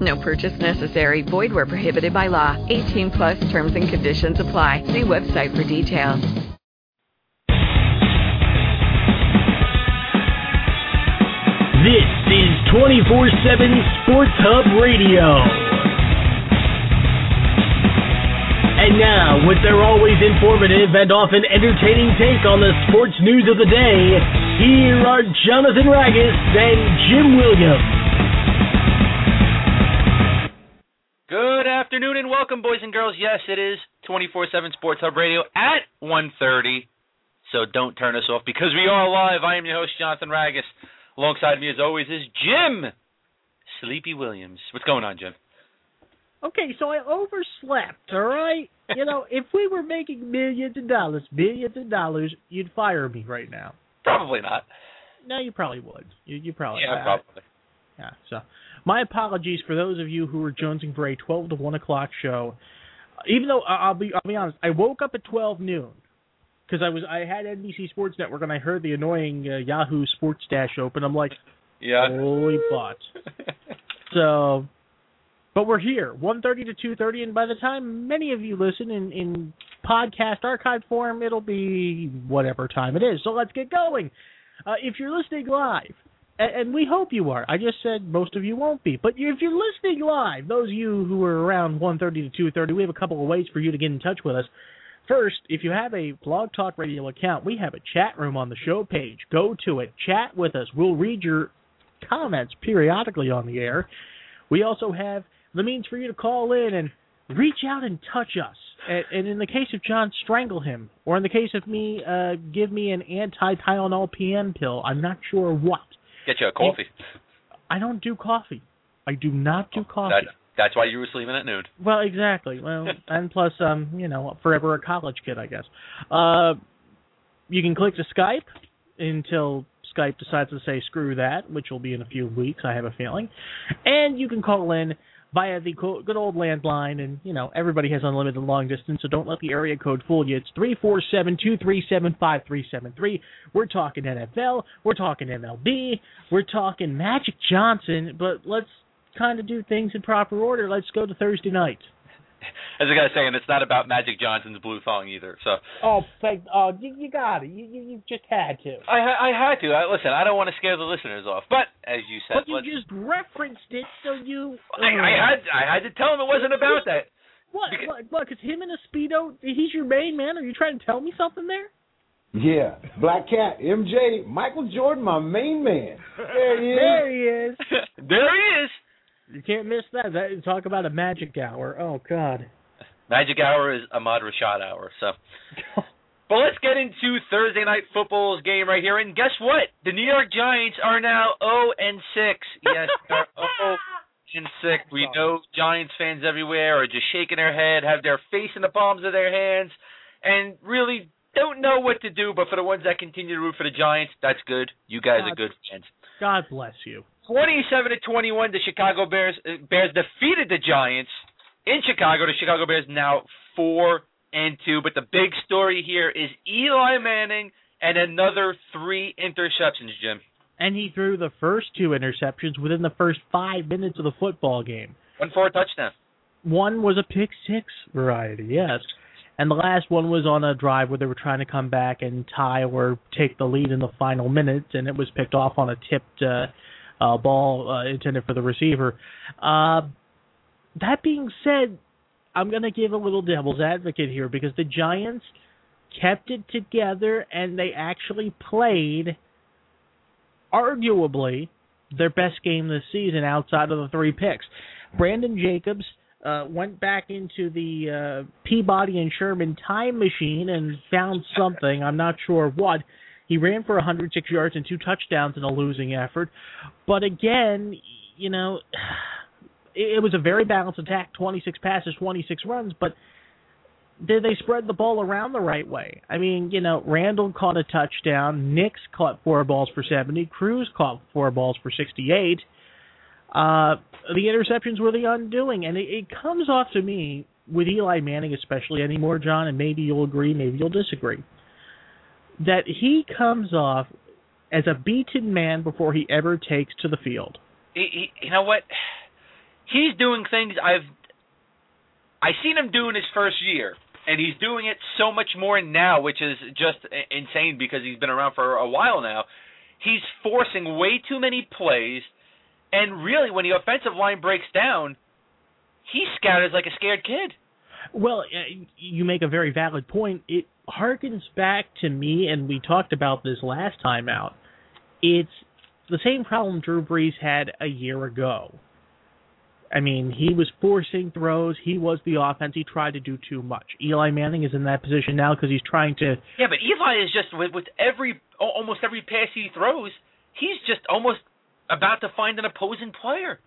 No purchase necessary. Void where prohibited by law. 18 plus terms and conditions apply. See website for details. This is 24-7 Sports Hub Radio. And now, with their always informative and often entertaining take on the sports news of the day, here are Jonathan Ragus and Jim Williams. Good afternoon and welcome, boys and girls. Yes, it is 24-7 Sports Hub Radio at 1.30. So don't turn us off because we are live. I am your host, Jonathan Ragus. Alongside me, as always, is Jim Sleepy Williams. What's going on, Jim? Okay, so I overslept, all right? You know, if we were making millions of dollars, billions of dollars, you'd fire me right now. Probably not. No, you probably would. You, you probably Yeah, I- probably. Yeah, so my apologies for those of you who were jonesing for a 12 to 1 o'clock show. Even though I'll be I'll be honest, I woke up at 12 noon because I was I had NBC Sports Network and I heard the annoying uh, Yahoo Sports Dash open. I'm like, Yeah. holy butt. So, but we're here, 1:30 to 2:30, and by the time many of you listen in in podcast archive form, it'll be whatever time it is. So let's get going. Uh, if you're listening live, and, we hope you are. I just said most of you won't be, but if you're listening live, those of you who are around 1:30 to 2:30, we have a couple of ways for you to get in touch with us. First, if you have a Blog Talk Radio account, we have a chat room on the show page. Go to it, chat with us. We'll read your comments periodically on the air. We also have the means for you to call in and reach out and touch us. And, in the case of John, strangle him. Or in the case of me, uh, give me an anti-Tylenol PM pill. I'm not sure what. Get you a coffee. I don't do coffee. I do not do coffee. That, that's why you were sleeping at noon. Well, exactly. Well, and plus, um, you know, forever a college kid, I guess. Uh, you can click to Skype until Skype decides to say screw that, which will be in a few weeks, I have a feeling. And you can call in via the good old landline, and you know everybody has unlimited long distance, so don't let the area code fool you. It's three four seven two three seven five three seven three. We're talking NFL, we're talking MLB, we're talking Magic Johnson, but let's kind of do things in proper order. Let's go to Thursday night. As a guy saying, it's not about Magic Johnson's blue thong either. So Oh, thank, oh, you, you got it. You, you, you just had to. I I had to. I, listen, I don't want to scare the listeners off, but as you said, But you just referenced it, so you. I, I uh, had I had to tell him it wasn't about that. What? Because- What? What? Because him in a speedo, he's your main man. Are you trying to tell me something there? Yeah, Black Cat, MJ, Michael Jordan, my main man. There he is. There he is. there he is. You can't miss that. that. Talk about a magic hour. Oh God. Magic hour is Ahmad Rashad hour. So, but let's get into Thursday night football's game right here. And guess what? The New York Giants are now 0 and 6. Yes, they're 0 and 6. We know Giants fans everywhere are just shaking their head, have their face in the palms of their hands, and really don't know what to do. But for the ones that continue to root for the Giants, that's good. You guys are good fans. God bless you. 27 to 21, the Chicago Bears uh, Bears defeated the Giants in Chicago. The Chicago Bears now four and two. But the big story here is Eli Manning and another three interceptions. Jim, And he threw the first two interceptions within the first five minutes of the football game. one for a touchdown. One was a pick six variety, yes. And the last one was on a drive where they were trying to come back and tie or take the lead in the final minutes, and it was picked off on a tipped uh, uh, ball uh, intended for the receiver. Uh, that being said, I'm going to give a little devil's advocate here because the Giants kept it together and they actually played arguably their best game this season outside of the three picks. Brandon Jacobs uh, went back into the uh, Peabody and Sherman time machine and found something. I'm not sure what. He ran for 106 yards and two touchdowns in a losing effort. But again, you know, it, was a very balanced attack 26 passes, 26 runs. But did they spread the ball around the right way? I mean, you know, Randle caught a touchdown, Nicks caught four balls for 70, Cruz caught four balls for 68. Uh, the interceptions were the undoing, and it, it comes off to me with Eli Manning, especially anymore, John, and maybe you'll agree, maybe you'll disagree, that he comes off as a beaten man before he ever takes to the field. He, he, you know what? He's doing things I've I seen him do in his first year, and he's doing it so much more now, which is just insane because he's been around for a while now. He's forcing way too many plays, and really, when the offensive line breaks down, he scatters like a scared kid. Well, uh, you make a very valid point. It harkens back to me, and we talked about this last time out. It's the same problem Drew Brees had a year ago. I mean, he was forcing throws. He was the offense. He tried to do too much. Eli Manning is in that position now because he's trying to. Yeah, but Eli is just with, with every almost every pass he throws, he's just almost about to find an opposing player.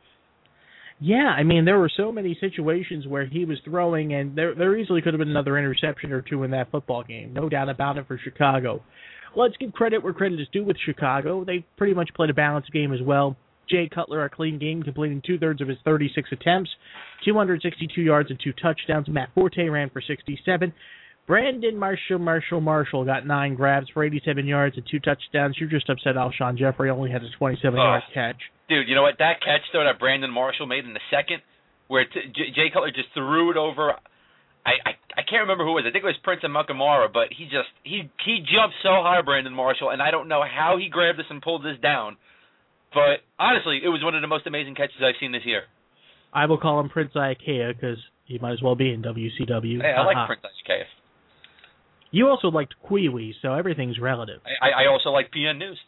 Yeah, I mean, there were so many situations where he was throwing, and there there easily could have been another interception or two in that football game. No doubt about it for Chicago. Let's give credit where credit is due with Chicago. They pretty much played a balanced game as well. Jay Cutler, a clean game, completing two thirds of his 36 attempts, 262 yards and two touchdowns. Matt Forte ran for 67. Brandon Marshall, Marshall, Marshall got nine grabs for 87 yards and two touchdowns. You're just upset Alshon Jeffery only had a 27 oh, yard catch. Dude, you know what? That catch though that Brandon Marshall made in the second, where t- J- Jay Cutler just threw it over. I, I I can't remember who it was. I think it was Prince Amukamara, but he just he he jumped so high, Brandon Marshall, and I don't know how he grabbed this and pulled this down. But honestly, it was one of the most amazing catches I've seen this year. I will call him Prince Iaukea because he might as well be in WCW. Hey, I like uh-huh. Prince Iaukea. You also liked Kiwi, so everything's relative. I, I also like PN News.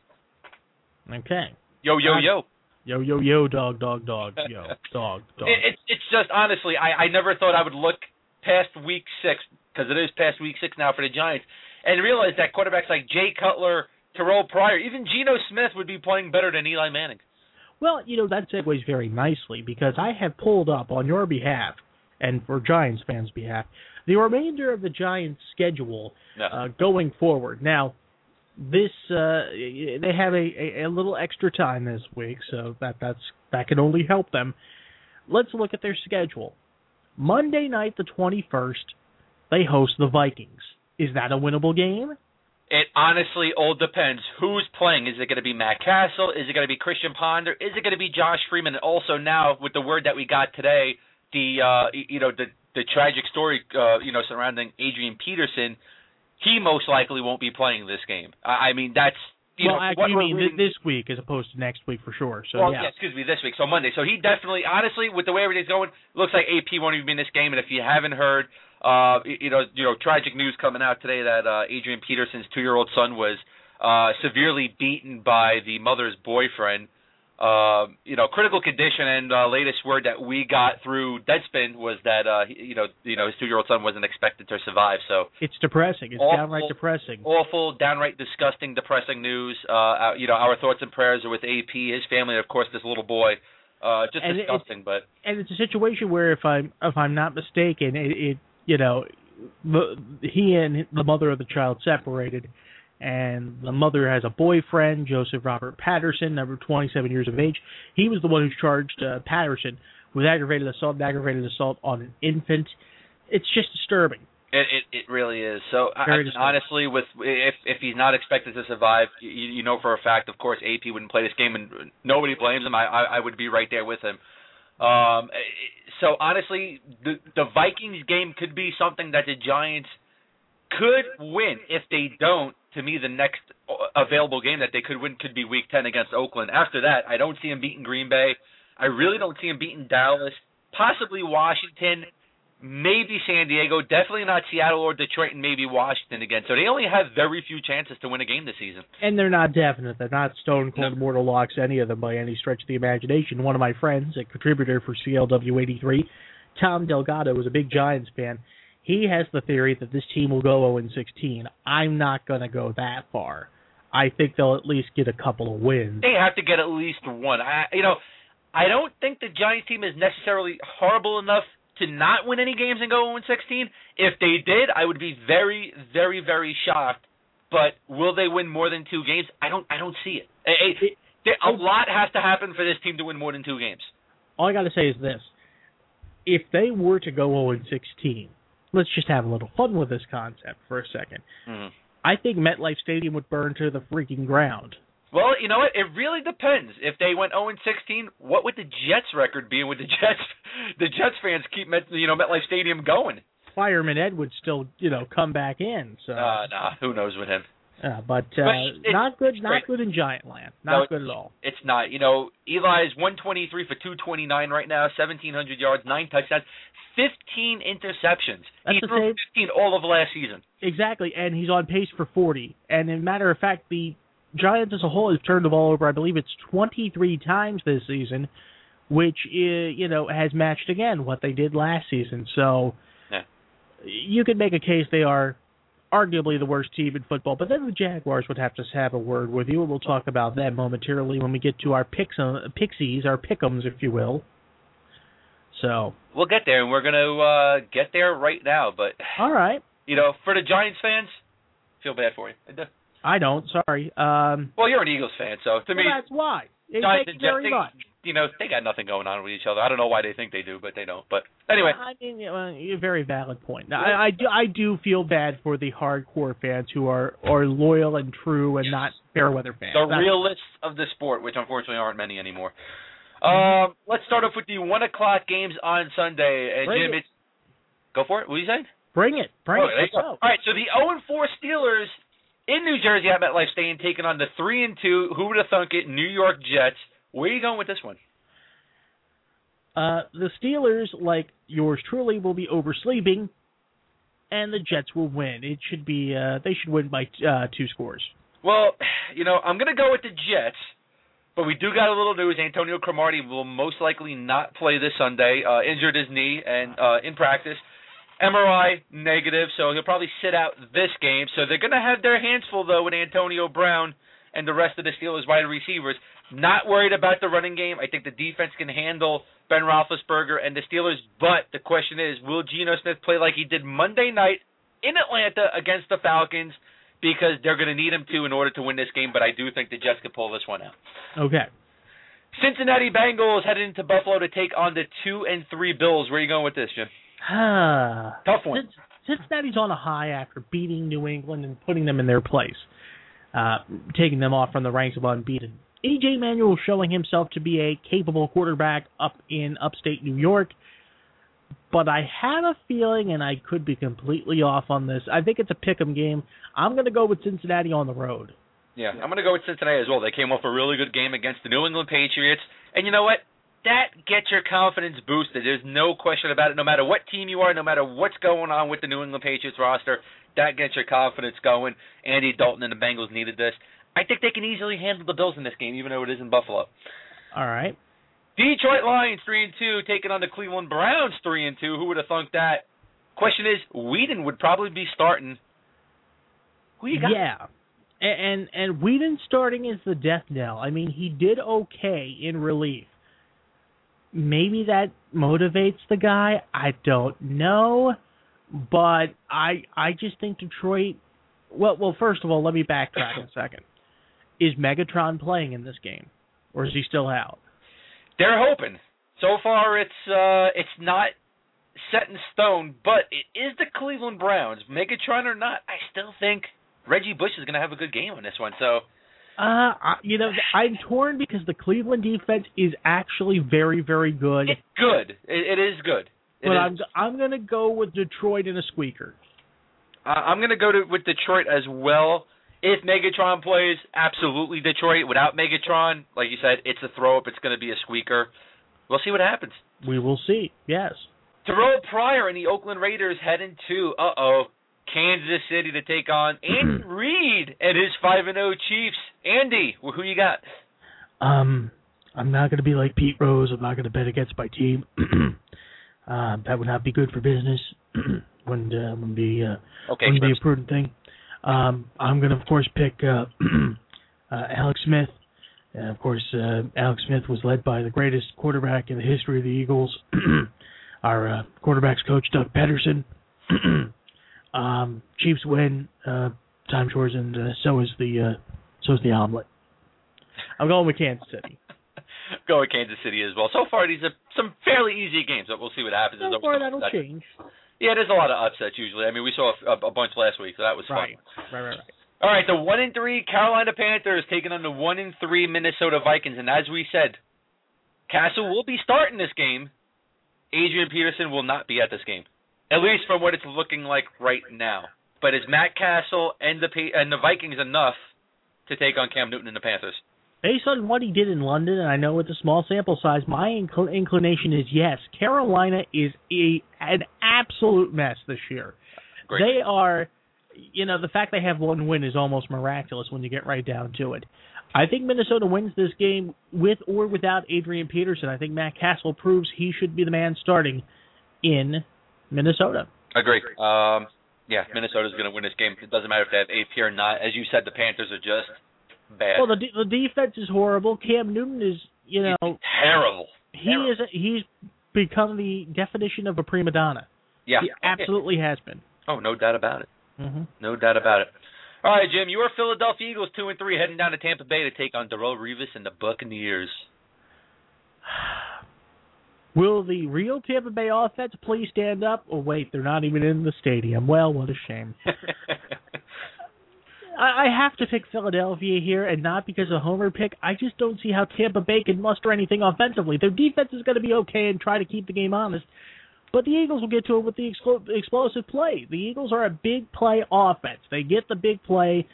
Okay. Yo yo yo. Yo yo yo dog dog dog yo dog dog. It, it's it's just honestly I I never thought I would look past week six because it is past week six now for the Giants and realize that quarterbacks like Jay Cutler Terrell Pryor, even Geno Smith would be playing better than Eli Manning. Well, you know that segues very nicely because I have pulled up on your behalf and for Giants fans' behalf the remainder of the Giants' schedule no. uh, going forward. Now, this uh, they have a, a, a little extra time this week, so that that's that can only help them. Let's look at their schedule. Monday night, the twenty first, they host the Vikings. Is that a winnable game? It honestly all depends who's playing. Is it going to be Matt Cassel? Is it going to be Christian Ponder? Is it going to be Josh Freeman? And also now with the word that we got today, the uh, you know the the tragic story uh, you know surrounding Adrian Peterson, he most likely won't be playing this game. I, I mean that's you well, know, actually, you mean reading, this week as opposed to next week for sure. So well, yeah. yeah, excuse me, this week, so Monday. So he definitely, honestly, with the way everything's going, looks like AP won't even be in this game. And if you haven't heard, uh, you know, you know, tragic news coming out today that uh, Adrian Peterson's two-year-old son was uh, severely beaten by the mother's boyfriend. Uh, you know, critical condition, and uh, latest word that we got through Deadspin was that uh, he, you know, you know, his two-year-old son wasn't expected to survive. So it's depressing. It's awful, downright depressing. Awful, downright disgusting, depressing news. Uh, you know, our thoughts and prayers are with AP, his family, and of course, this little boy. Uh, just and disgusting, it, but and it's a situation where if I'm if I'm not mistaken, it, it you know, the, he and the mother of the child separated, and the mother has a boyfriend, Joseph Robert Patterson, number 27 years of age. He was the one who charged uh, Patterson with aggravated assault and aggravated assault on an infant. It's just disturbing. It it, it really is. So I, honestly, with if if he's not expected to survive, you, you know for a fact, of course, AP wouldn't play this game, and nobody blames him. I I, I would be right there with him. Um, so honestly, the the Vikings game could be something that the Giants could win. If they don't, to me, the next available game that they could win could be Week 10 against Oakland. After that, I don't see them beating Green Bay. I really don't see them beating Dallas. Possibly Washington maybe San Diego, definitely not Seattle or Detroit, and maybe Washington again. So they only have very few chances to win a game this season. And they're not definite. They're not stone cold no. mortal locks, any of them by any stretch of the imagination. One of my friends, a contributor for CLW83, Tom Delgado, was a big Giants fan. He has the theory that this team will go 0 16. I'm not going to go that far. I think they'll at least get a couple of wins. They have to get at least one. I, you know, I don't think the Giants team is necessarily horrible enough to not win any games and go 0-16. If they did, I would be very, very, very shocked. But will they win more than two games? I don't. I don't see it. A, a, a lot has to happen for this team to win more than two games. All I got to say is this: if they were to go 0 16, let's just have a little fun with this concept for a 2nd Mm-hmm. I think MetLife Stadium would burn to the freaking ground. Well, you know what? It really depends. If they went 0 16, what would the Jets record be? And would the Jets, the Jets fans keep Met, you know MetLife Stadium going? Fireman Ed would still, you know, come back in. So, Uh, nah, who knows with him? Uh, but uh, But it's- not good, not great. good in Giant Land. No, Not good at all. It's not. You know, Eli's 123 for 229 right now, 1,700 yards, nine touchdowns, 15 interceptions. That's he threw same- 15 all of last season. Exactly, and he's on pace for 40. And in matter of fact, the Giants as a whole have turned the ball over. I believe it's 23 times this season, which is, you know has matched again what they did last season. So Yeah. you could make a case they are arguably the worst team in football. But then the Jaguars would have to have a word with you, and we'll talk about that momentarily when we get to our picks, pixies, our pickums, if you will. So, We'll get there, and we're going to uh, get there right now. But, all right, you know, for the Giants fans, feel bad for you. I don't. Sorry. Um, Well, you're an Eagles fan, so to me, that's why. Giants Thank you very much. You know, they got nothing going on with each other. I don't know why they think they do, but they don't. But anyway, I mean, a very valid point. I, I do, I do feel bad for the hardcore fans who are are loyal and true and Yes. not fair weather fans. the That's- realists of the sport, which unfortunately aren't many anymore. Um, let's start off with the one o'clock games on Sunday. And Bring Jim, it. it's go for it. What are you saying? Bring it, bring Oh, it. Go. go. All right, so the 0 and 4 Steelers in New Jersey have at MetLife Stadium taking on the 3 and 2 who would have thunk it New York Jets. Where are you going with this one? Uh, the Steelers, like yours truly, will be oversleeping, and the Jets will win. It should be uh, they should win by uh, two scores. Well, you know, I'm going to go with the Jets, but we do got a little news. Antonio Cromartie will most likely not play this Sunday. Uh, injured his knee and uh, in practice. MRI negative, so he'll probably sit out this game. So they're going to have their hands full though with Antonio Brown and the rest of the Steelers wide receivers. Not worried about the running game. I think the defense can handle Ben Roethlisberger and the Steelers. But the question is, will Geno Smith play like he did Monday night in Atlanta against the Falcons? Because they're going to need him to in order to win this game. But I do think the Jets could pull this one out. Okay. Cincinnati Bengals headed into Buffalo to take on the two and three Bills. Where are you going with this, Jim? Tough one. Cin- Cincinnati's on a high after beating New England and putting them in their place, uh, taking them off from the ranks of unbeaten. EJ Manuel showing himself to be a capable quarterback up in upstate New York, but I have a feeling, and I could be completely off on this. I think it's a pick'em game. I'm going to go with Cincinnati on the road. Yeah, I'm going to go with Cincinnati as well. They came off a really good game against the New England Patriots. And you know what? That gets your confidence boosted. There's no question about it. No matter what team you are, no matter what's going on with the New England Patriots roster, that gets your confidence going. Andy Dalton and the Bengals needed this. I think they can easily handle the Bills in this game, even though it is in Buffalo. All right. Detroit Lions three and two taking on the Cleveland Browns three and two. Who would have thunk that? Question is, Weeden would probably be starting. Who you got? Yeah. A- And and Weeden starting is the death knell. I mean, he did okay in relief. Maybe that motivates the guy. I don't know, but I I just think Detroit. Well, well, first of all, let me backtrack a second. Is Megatron playing in this game, or is he still out? They're hoping. So far, it's uh, it's not set in stone, but it is the Cleveland Browns. Megatron or not, I still think Reggie Bush is going to have a good game on this one. So Uh, you know, I'm torn because the Cleveland defense is actually very, very good. it's good. It, it is good. It but is. I'm I'm gonna go with Detroit in a squeaker. Uh, I'm going to go to with Detroit as well. If Megatron plays, absolutely Detroit. Without Megatron, like you said, it's a throw up. It's going to be a squeaker. We'll see what happens. We will see. Yes. Terrell Pryor and the Oakland Raiders head into uh oh Kansas City to take on Andy Reid and his five and zero Chiefs. Andy, wh- who you got? Um, I'm not going to be like Pete Rose. I'm not going to bet against my team. uh, that would not be good for business. wouldn't uh, wouldn't be uh, Okay, wouldn't be a prudent thing. Um, I'm going to of course pick uh, uh, Alex Smith. And of course, uh, Alex Smith was led by the greatest quarterback in the history of the Eagles. our uh, quarterbacks coach Doug Pederson. um, Chiefs win. Uh, time chores, and uh, so is the uh, so is the omelet. I'm going with Kansas City. Go with Kansas City as well. So far, these are some fairly easy games, but we'll see what happens. So far, that'll upsets. change. Yeah, there's a lot of upsets usually. I mean, we saw a, a bunch last week, so that was Right, fun. right, right, right. All right, the one and three Carolina Panthers taking on the one and three Minnesota Vikings, and as we said, Cassel will be starting this game. Adrian Peterson will not be at this game, at least from what it's looking like right now. But is Matt Cassel and the and the Vikings enough to take on Cam Newton and the Panthers? Based on what he did in London, and I know it's a small sample size, my incl- inclination is yes. Carolina is a an absolute mess this year. Great. They are, you know, the fact they have one win is almost miraculous when you get right down to it. I think Minnesota wins this game with or without Adrian Peterson. I think Matt Cassel proves he should be the man starting in Minnesota. Agree. Um, yeah, Minnesota's going to win this game. It doesn't matter if they have AP or not. As you said, the Panthers are just bad. Well, the de- the defense is horrible. Cam Newton is, you know, terrible. he is he's become the definition of a prima donna. Yeah, He absolutely has been. Oh, no doubt about it. hmm No doubt about it. All right, Jim, your Philadelphia Eagles two and three heading down to Tampa Bay to take on Darrelle Revis and the Buccaneers. Will the real Tampa Bay offense please stand up? Oh wait, they're not even in the stadium. Well, what a shame. I, I have to pick Philadelphia here, and not because of Homer pick. I just don't see how Tampa Bay can muster anything offensively. Their defense is going to be okay and try to keep the game honest, but the Eagles will get to it with the explo- explosive play. The Eagles are a big play offense. They get the big play,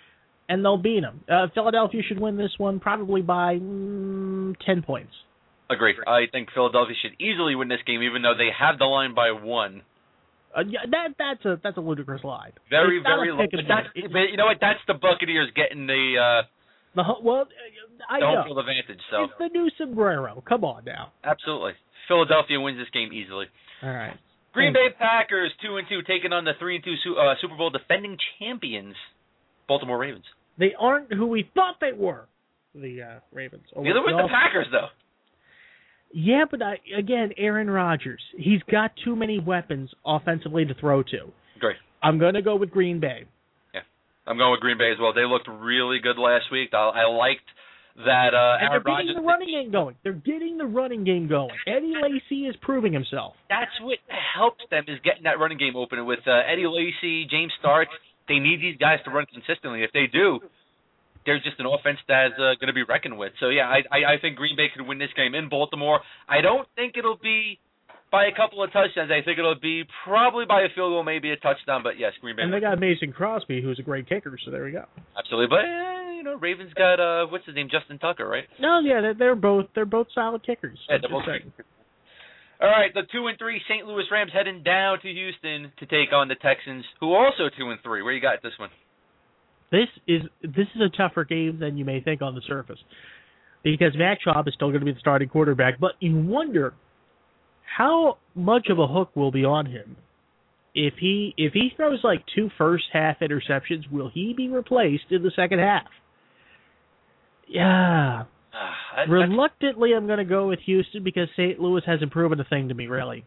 and they'll beat them. Uh, Philadelphia should win this one probably by mm, ten points. Agree. I think Philadelphia should easily win this game, even though they have the line by one. Uh, yeah, that that's a that's a ludicrous line. Very, very low. But you know what? That's the Buccaneers getting the uh, the well, uh, I the home know field advantage. So it's the new sombrero. Come on now. absolutely, Philadelphia wins this game easily. All right. Green Thanks. Bay Packers two and two taking on the three and two uh, Super Bowl defending champions, Baltimore Ravens. They aren't who we thought they were. The uh, Ravens. Or Neither with the Packers though. Yeah, but I, again, Aaron Rodgers. He's got too many weapons offensively to throw to. Great. I'm going to go with Green Bay. Yeah, I'm going with Green Bay as well. They looked really good last week. I, I liked that uh, And Aaron they're getting Rodgers. the running game going. They're getting the running game going. Eddie Lacy is proving himself. That's what helps them is getting that running game open with uh, Eddie Lacy, James Starks. They need these guys to run consistently. If they do, they're just an offense that's uh, going to be reckoned with. So yeah, I, I I think Green Bay could win this game in Baltimore. I don't think it'll be by a couple of touchdowns. I think it'll be probably by a field goal, maybe a touchdown. But yes, Green Bay. And they got Mason Crosby, who's a great kicker. So there we go. absolutely. But eh, you know, Ravens got uh, what's his name, Justin Tucker, right? No, yeah, they're, they're both they're both solid kickers. Yeah, they're both. All right, the two and three St. Louis Rams heading down to Houston to take on the Texans, who also two and three. Where you got this one? This is this is a tougher game than you may think on the surface, because Matt Schaub is still going to be the starting quarterback. But you wonder how much of a hook will be on him if he if he throws like two first half interceptions. Will he be replaced in the second half? Yeah, Ah, that- reluctantly, I'm going to go with Houston because St. Louis hasn't proven a thing to me really.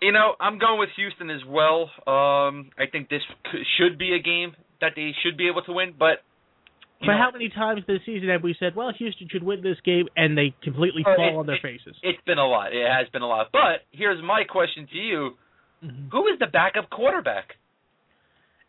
You know, I'm going with Houston as well. Um, I think this c- should be a game that they should be able to win, but you But know, how many times this season have we said, "Well, Houston should win this game," and they completely fall it- on their it- faces? it's been a lot. It has been a lot. But here's my question to you: Mhm. Who is the backup quarterback?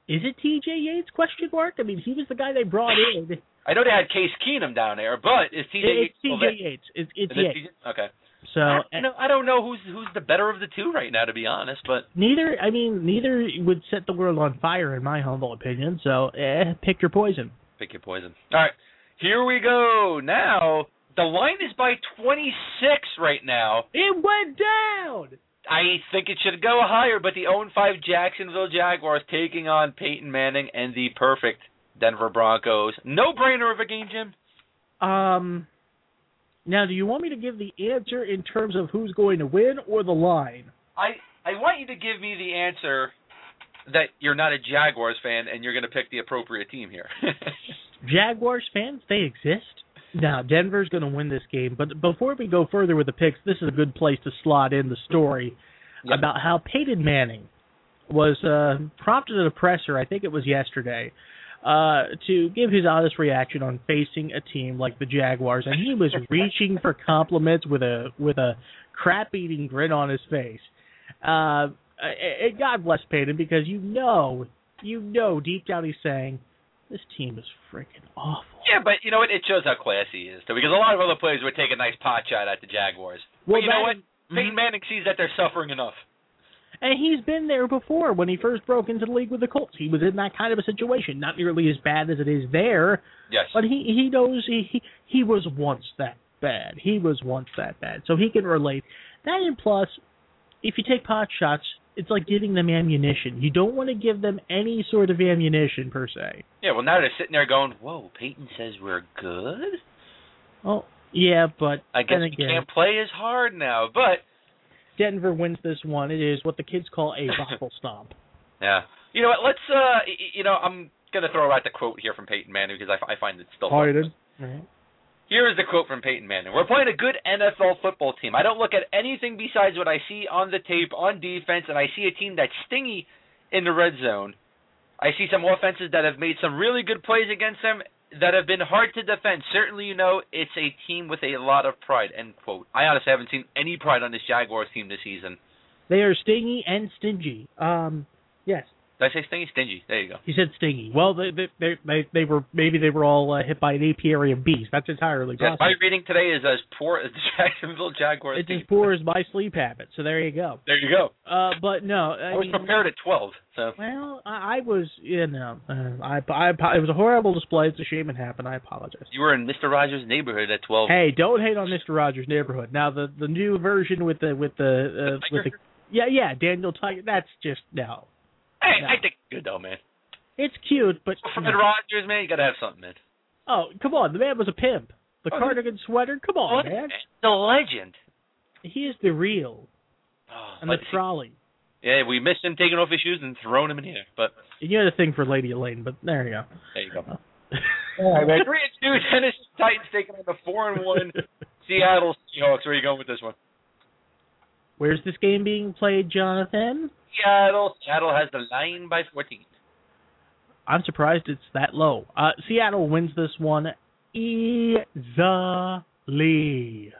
Is it T.J. Yates? Question mark. I mean, he was the guy they brought in. I know they had Case Keenum down there, but is TJ It's Yates still T.J. Yates. It's, it's Is it Yates. TJ? Okay. So I, you I don't know who's who's the better of the two right now, to be honest. But neither. I mean, neither would set the world on fire, in my humble opinion. So eh, pick your poison. pick your poison. All right, here we go. Now the line is by 26 right now. It went down. I think it should go higher, but the 0-5 Jacksonville Jaguars taking on Peyton Manning and the perfect Denver Broncos. No brainer of a game, Jim. Um. Now, do you want me to give the answer in terms of who's going to win or the line? I I want you to give me the answer that you're not a Jaguars fan and you're going to pick the appropriate team here. Jaguars fans, they exist. Now Denver's going to win this game, but before we go further with the picks, this is a good place to slot in the story Yep. about how Peyton Manning was uh, prompted at a presser. I think it was yesterday. Uh, to give his honest reaction on facing a team like the Jaguars, and he was reaching for compliments with a with a crap eating grin on his face. Uh, and God bless Peyton because you know, you know deep down he's saying, "This team is freaking awful." Yeah, but you know what? It shows how classy he is, though, because a lot of other players would take a nice pot shot at the Jaguars. Well, but you know what? Peyton Manning sees that they're suffering enough. And he's been there before when he first broke into the league with the Colts. He was in that kind of a situation, not nearly as bad as it is there, Yes. but he he knows he he, he was once that bad. He was once that bad, so he can relate. That and plus, if you take pot shots, it's like giving them ammunition. You don't want to give them any sort of ammunition per se. Yeah, well, now they're sitting there going, whoa, Peyton says we're good? Oh yeah, but I guess then we can't play as hard now. But, Denver wins this one. It is what the kids call a bottle stomp. yeah. You know what? Let's, uh, y- y- you know, I'm going to throw out the quote here from Peyton Manning because I find it still Pardon? Right. Here is the quote from Peyton Manning. We're playing a good NFL football team. I don't look at anything besides what I see on the tape on defense, and I see a team that's stingy in the red zone. I see some offenses that have made some really good plays against them that have been hard to defend. Certainly, you know, it's a team with a lot of pride. End quote. I honestly haven't seen any pride on this Jaguars team this season. They are stingy and stingy. Um, yes, Did I say stingy? Stingy. There you go. he said stingy. Well, they they they they, they were maybe they were all uh, hit by an apiary of bees. That's entirely Yeah, possible. my reading today is as poor as the Jacksonville Jaguars It's team. as poor as my sleep habit. So there you go. There you go. Uh, but no, I, I was mean, prepared at 12, so. Well, I, I was, you know, uh, I, I, it was a horrible display. It's a shame it happened. I apologize. You were in Mr. Rogers' neighborhood at 12. Hey, don't hate on Mister Rogers' Neighborhood. Now the the new version with the with the uh, with the yeah yeah Daniel Tiger. That's just no. Hey, No. I think it's good though, man. It's cute, but Fred Rogers, man, you gotta have something, man. oh come on, the man was a pimp. The Oh, cardigan sweater. Come on, man. The legend. He is the real Oh, and the but he- trolley. yeah, we missed him taking off his shoes and throwing him in here, but And you had a thing for Lady Elaine, but there you go. there you go. Uh, All right, man. Three and two, Tennessee Titans taking on the four and one Seattle Seahawks. Where are you going with this one? Where's this game being played, Jonathan? Seattle. Seattle has the line by 14. I'm surprised it's that low. Uh, Seattle wins this one easily.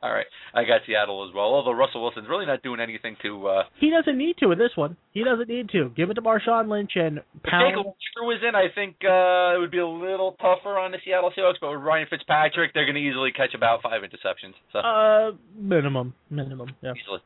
All right, I got Seattle as well. Although Russell Wilson's really not doing anything to. uh He doesn't need to in this one. He doesn't need to. Give it to Marshawn Lynch and If pound. Jake Locker was in, I think uh it would be a little tougher on the Seattle Seahawks. But with Ryan Fitzpatrick, they're going to easily catch about five interceptions. So Uh, minimum, minimum. Yeah. easily.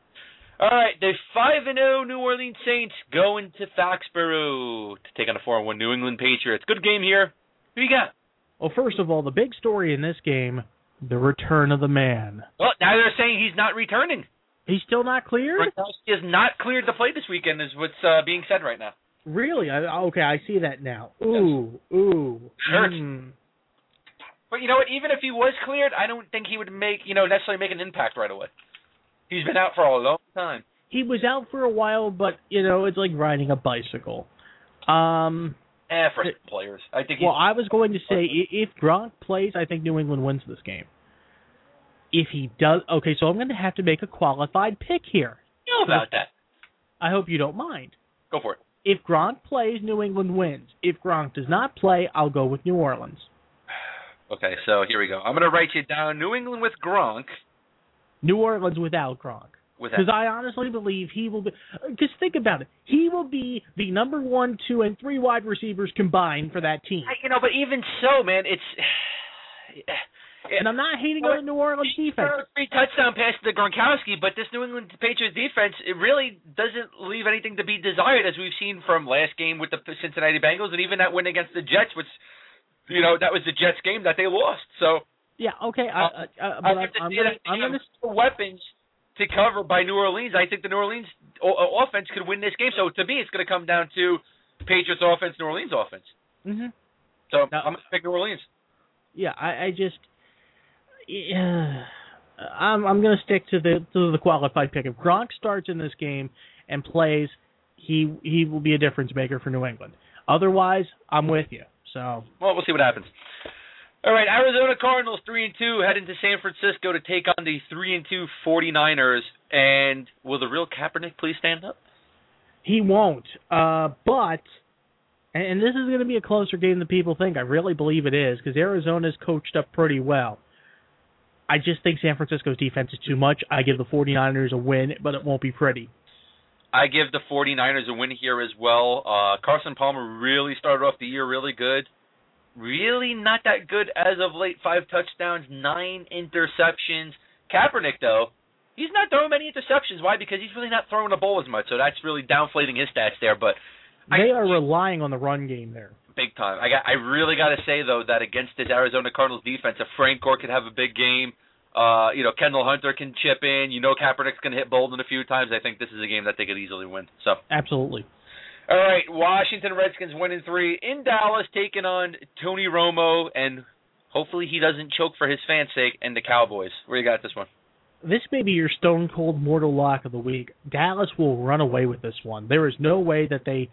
All right, the five and zero New Orleans Saints going to Foxborough to take on the four and one New England Patriots. Good game here. Who you got? Well, first of all, the big story in this game: the return of the man. Well, now they're saying he's not returning. He's still not cleared. He is not cleared to play this weekend, is what's uh, being said right now. Really? I, okay, I see that now. Ooh, ooh. Hurts. Mm. But you know what? Even if he was cleared, I don't think he would make you know necessarily make an impact right away. He's been out for a long time. He was out for a while, but you know, it's like riding a bicycle. Um. Eh, for some players, I think. Well, I was going to say if Gronk plays, I think New England wins this game. If he does, okay, so I'm going to have to make a qualified pick here. you know about that. I hope you don't mind. Go for it. If Gronk plays, New England wins. If Gronk does not play, I'll go with New Orleans. Okay, so here we go. I'm going to write you down New England with Gronk. New Orleans without Gronk. Because I honestly believe he will be. Because think about it, he will be the number one, two, and three wide receivers combined for that team. you know, but even so, man, it's. And I'm not hating on the New Orleans defense. three touchdown pass to Gronkowski, but this New England Patriots defense it really doesn't leave anything to be desired, as we've seen from last game with the Cincinnati Bengals, and even that win against the Jets, which you know that was the Jets game that they lost. So Yeah, okay, I, I, I, I but I'm, think I'm gonna, I'm gonna weapons to cover by New Orleans. I think the New Orleans o- offense could win this game. So to me, it's going to come down to Patriots offense, New Orleans offense. hmm So Now- I'm going to pick New Orleans. Yeah, I, I just, yeah, I'm I'm gonna stick to the to the qualified pick. If Gronk starts in this game and plays, he he will be a difference maker for New England. Otherwise, I'm with you. So Well, we'll see what happens. All right, Arizona Cardinals three and two heading to San Francisco to take on the three and two 49ers. And will the real Kaepernick please stand up? He won't. Uh, but and this is going to be a closer game than people think. I really believe it is because Arizona's coached up pretty well. I just think San Francisco's defense is too much. I give the 49ers a win, but it won't be pretty. I give the 49ers a win here as well. Uh, Carson Palmer really started off the year really good. Really not that good as of late. Five touchdowns, nine interceptions. Kaepernick, though, he's not throwing many interceptions. Why? Because he's really not throwing the ball as much. So that's really downflating his stats there. But they I, are relying on the run game there. Big time. I got. I really got to say though that against this Arizona Cardinals defense, if Frank Gore could have a big game, uh, you know, Kendall Hunter can chip in. You know, Kaepernick's going to hit Boldin a few times. I think this is a game that they could easily win. So absolutely. All right, Washington Redskins winning three in Dallas, taking on Tony Romo, and hopefully he doesn't choke for his fans' sake. And the Cowboys. Where you got this one? This may be your stone cold mortal lock of the week. Dallas will run away with this one. There is no way that they.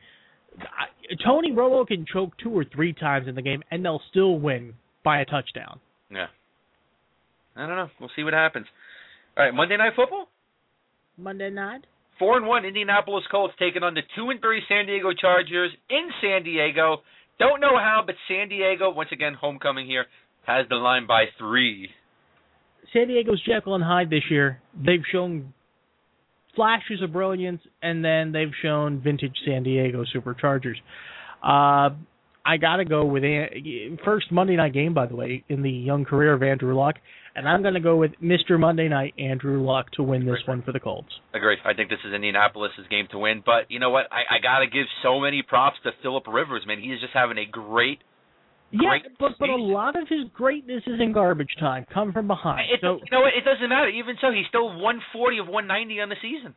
Tony Romo can choke two or three times in the game, and they'll still win by a touchdown. Yeah. I don't know. We'll see what happens. All right, Monday Night Football. Monday night. Four and one Indianapolis Colts taking on the two and three San Diego Chargers in San Diego. Don't know how, but San Diego once again homecoming here has the line by three. San Diego's Jekyll and Hyde this year. They've shown flashes of brilliance, and then they've shown vintage San Diego Superchargers. Uh, I got to go with first Monday night game, by the way, in the young career of Andrew Luck, and I'm going to go with Mr. Monday Night Andrew Luck to win this one for the Colts. Agree. I think this is Indianapolis' game to win, but you know what? I, I got to give so many props to Philip Rivers, man. He is just having a great. Yeah, great but but a lot of his greatness is in garbage time, come from behind. It, so, you know what? It doesn't matter. Even so, he's still 140 of 190 on the season.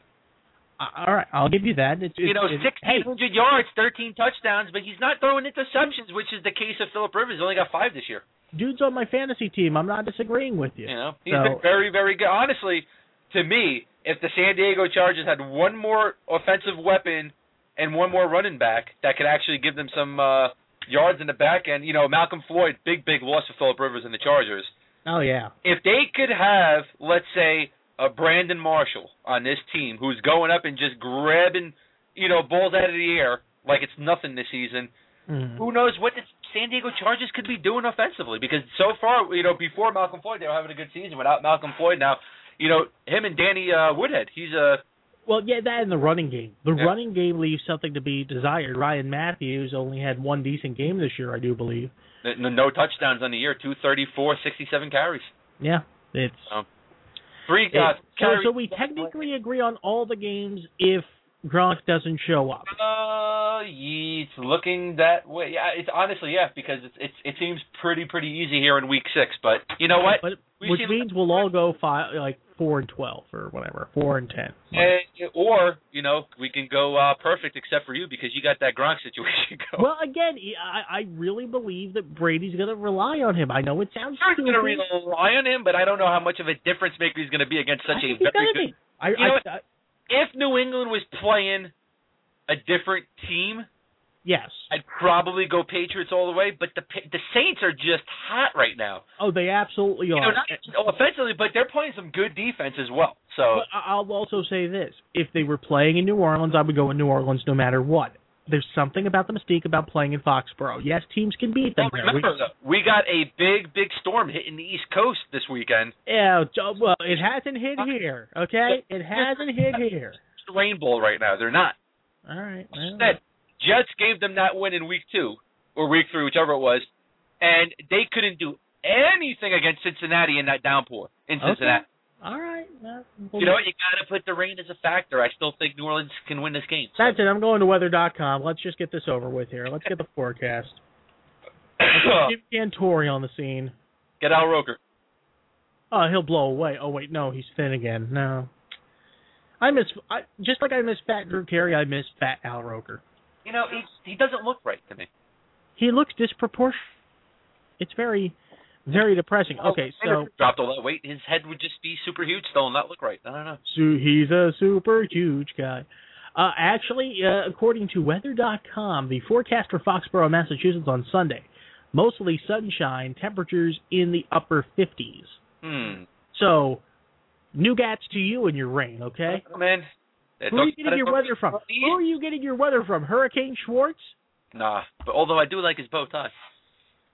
All right, I'll give you that. It's, You know, it's, it's- 1,600 yards, 13 touchdowns, but he's not throwing interceptions, which is the case of Philip Rivers. He's only got five this year. dude's on my fantasy team. I'm not disagreeing with you. You know, he's So- been very, very good. Honestly, to me, if the San Diego Chargers had one more offensive weapon and one more running back that could actually give them some uh, yards in the back end, you know, Malcolm Floyd, big, big loss for Philip Rivers and the Chargers. Oh yeah. If they could have, let's say, a Brandon Marshall on this team who's going up and just grabbing, you know, balls out of the air like it's nothing this season, Mhm. who knows what the San Diego Chargers could be doing offensively? Because so far, you know, before Malcolm Floyd, they were having a good season. Without Malcolm Floyd, now, you know, him and Danny uh, Woodhead, he's a Well, yeah, that in the running game. The Yeah. running game leaves something to be desired. Ryan Mathews only had one decent game this year, I do believe. no, no touchdowns on the year, 234, 67 carries. Yeah, it's Three uh, so. So we technically agree on all the games if Gronk doesn't show up. Uh, it's looking that way. Yeah, it's honestly yeah, because it's, it's it seems pretty pretty easy here in week six. But you know what? But which means we'll all go five, like four and twelve or whatever, four and ten. Or you know we can go uh, perfect except for you because you got that Gronk situation going. Well, again, I, I really believe that Brady's going to rely on him. I know it sounds stupid. going to rely on him, but I don't know how much of a difference maker he's going to be against such a very good. I, You know I, what? I, If New England was playing a different team, yes. I'd probably go Patriots all the way. But the the Saints are just hot right now. Oh, they absolutely You know, not offensively, but they're playing some good defense as well. So But I'll also say this: if they were playing in New Orleans, I would go in New Orleans no matter what. There's something about the mystique about playing in Foxborough. Yes, teams can beat them. Well, remember, though, we got a big, big storm hitting the East Coast this weekend. yeah, uh, well, it hasn't hit here. Okay, it hasn't hit here. It's the Rainbow right now. They're not. All right. well, Instead, Jets gave them that win in week two or week three, whichever it was, and they couldn't do anything against Cincinnati in that downpour in Okay. Cincinnati. All right. well, we'll- You know what? You got to put the rain as a factor. I still think New Orleans can win this game. So. That's it. I'm going to weather.com. Let's just get this over with here. Let's get the forecast. Give Cantore on the scene. Get Al Roker. Oh, he'll blow away. Oh wait, no, he's thin again. No. I miss I, just like I miss Fat Drew Carey. I miss Fat Al Roker. You know, he he doesn't look right to me. He looks disproportionate. It's very, very depressing. Okay, so dropped all that weight, his head would just be super huge still and not look right. I don't know. So he's a super huge guy. Uh, actually, uh, according to weather.com, the forecast for Foxborough, Massachusetts on Sunday mostly sunshine, temperatures in the upper 50s. Hmm. So, Newgats to you and your rain, okay? Oh, man. Who are you getting your weather from? Who are you getting your weather from? Hurricane Schwartz? Nah, but although I do like his bow tie.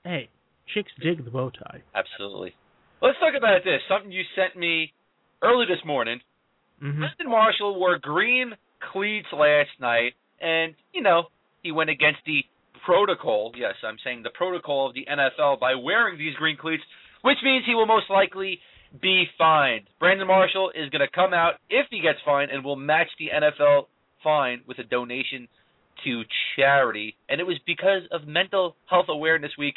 Hey, chicks dig the bow tie. Absolutely. Let's talk about this. Something you sent me early this morning. hmm Brandon Marshall wore green cleats last night, and you know he went against the protocol. Yes, I'm saying the protocol of the NFL by wearing these green cleats, which means he will most likely be fined. Brandon Marshall is going to come out if he gets fined and will match the NFL fine with a donation to charity. And it was because of Mental Health Awareness Week.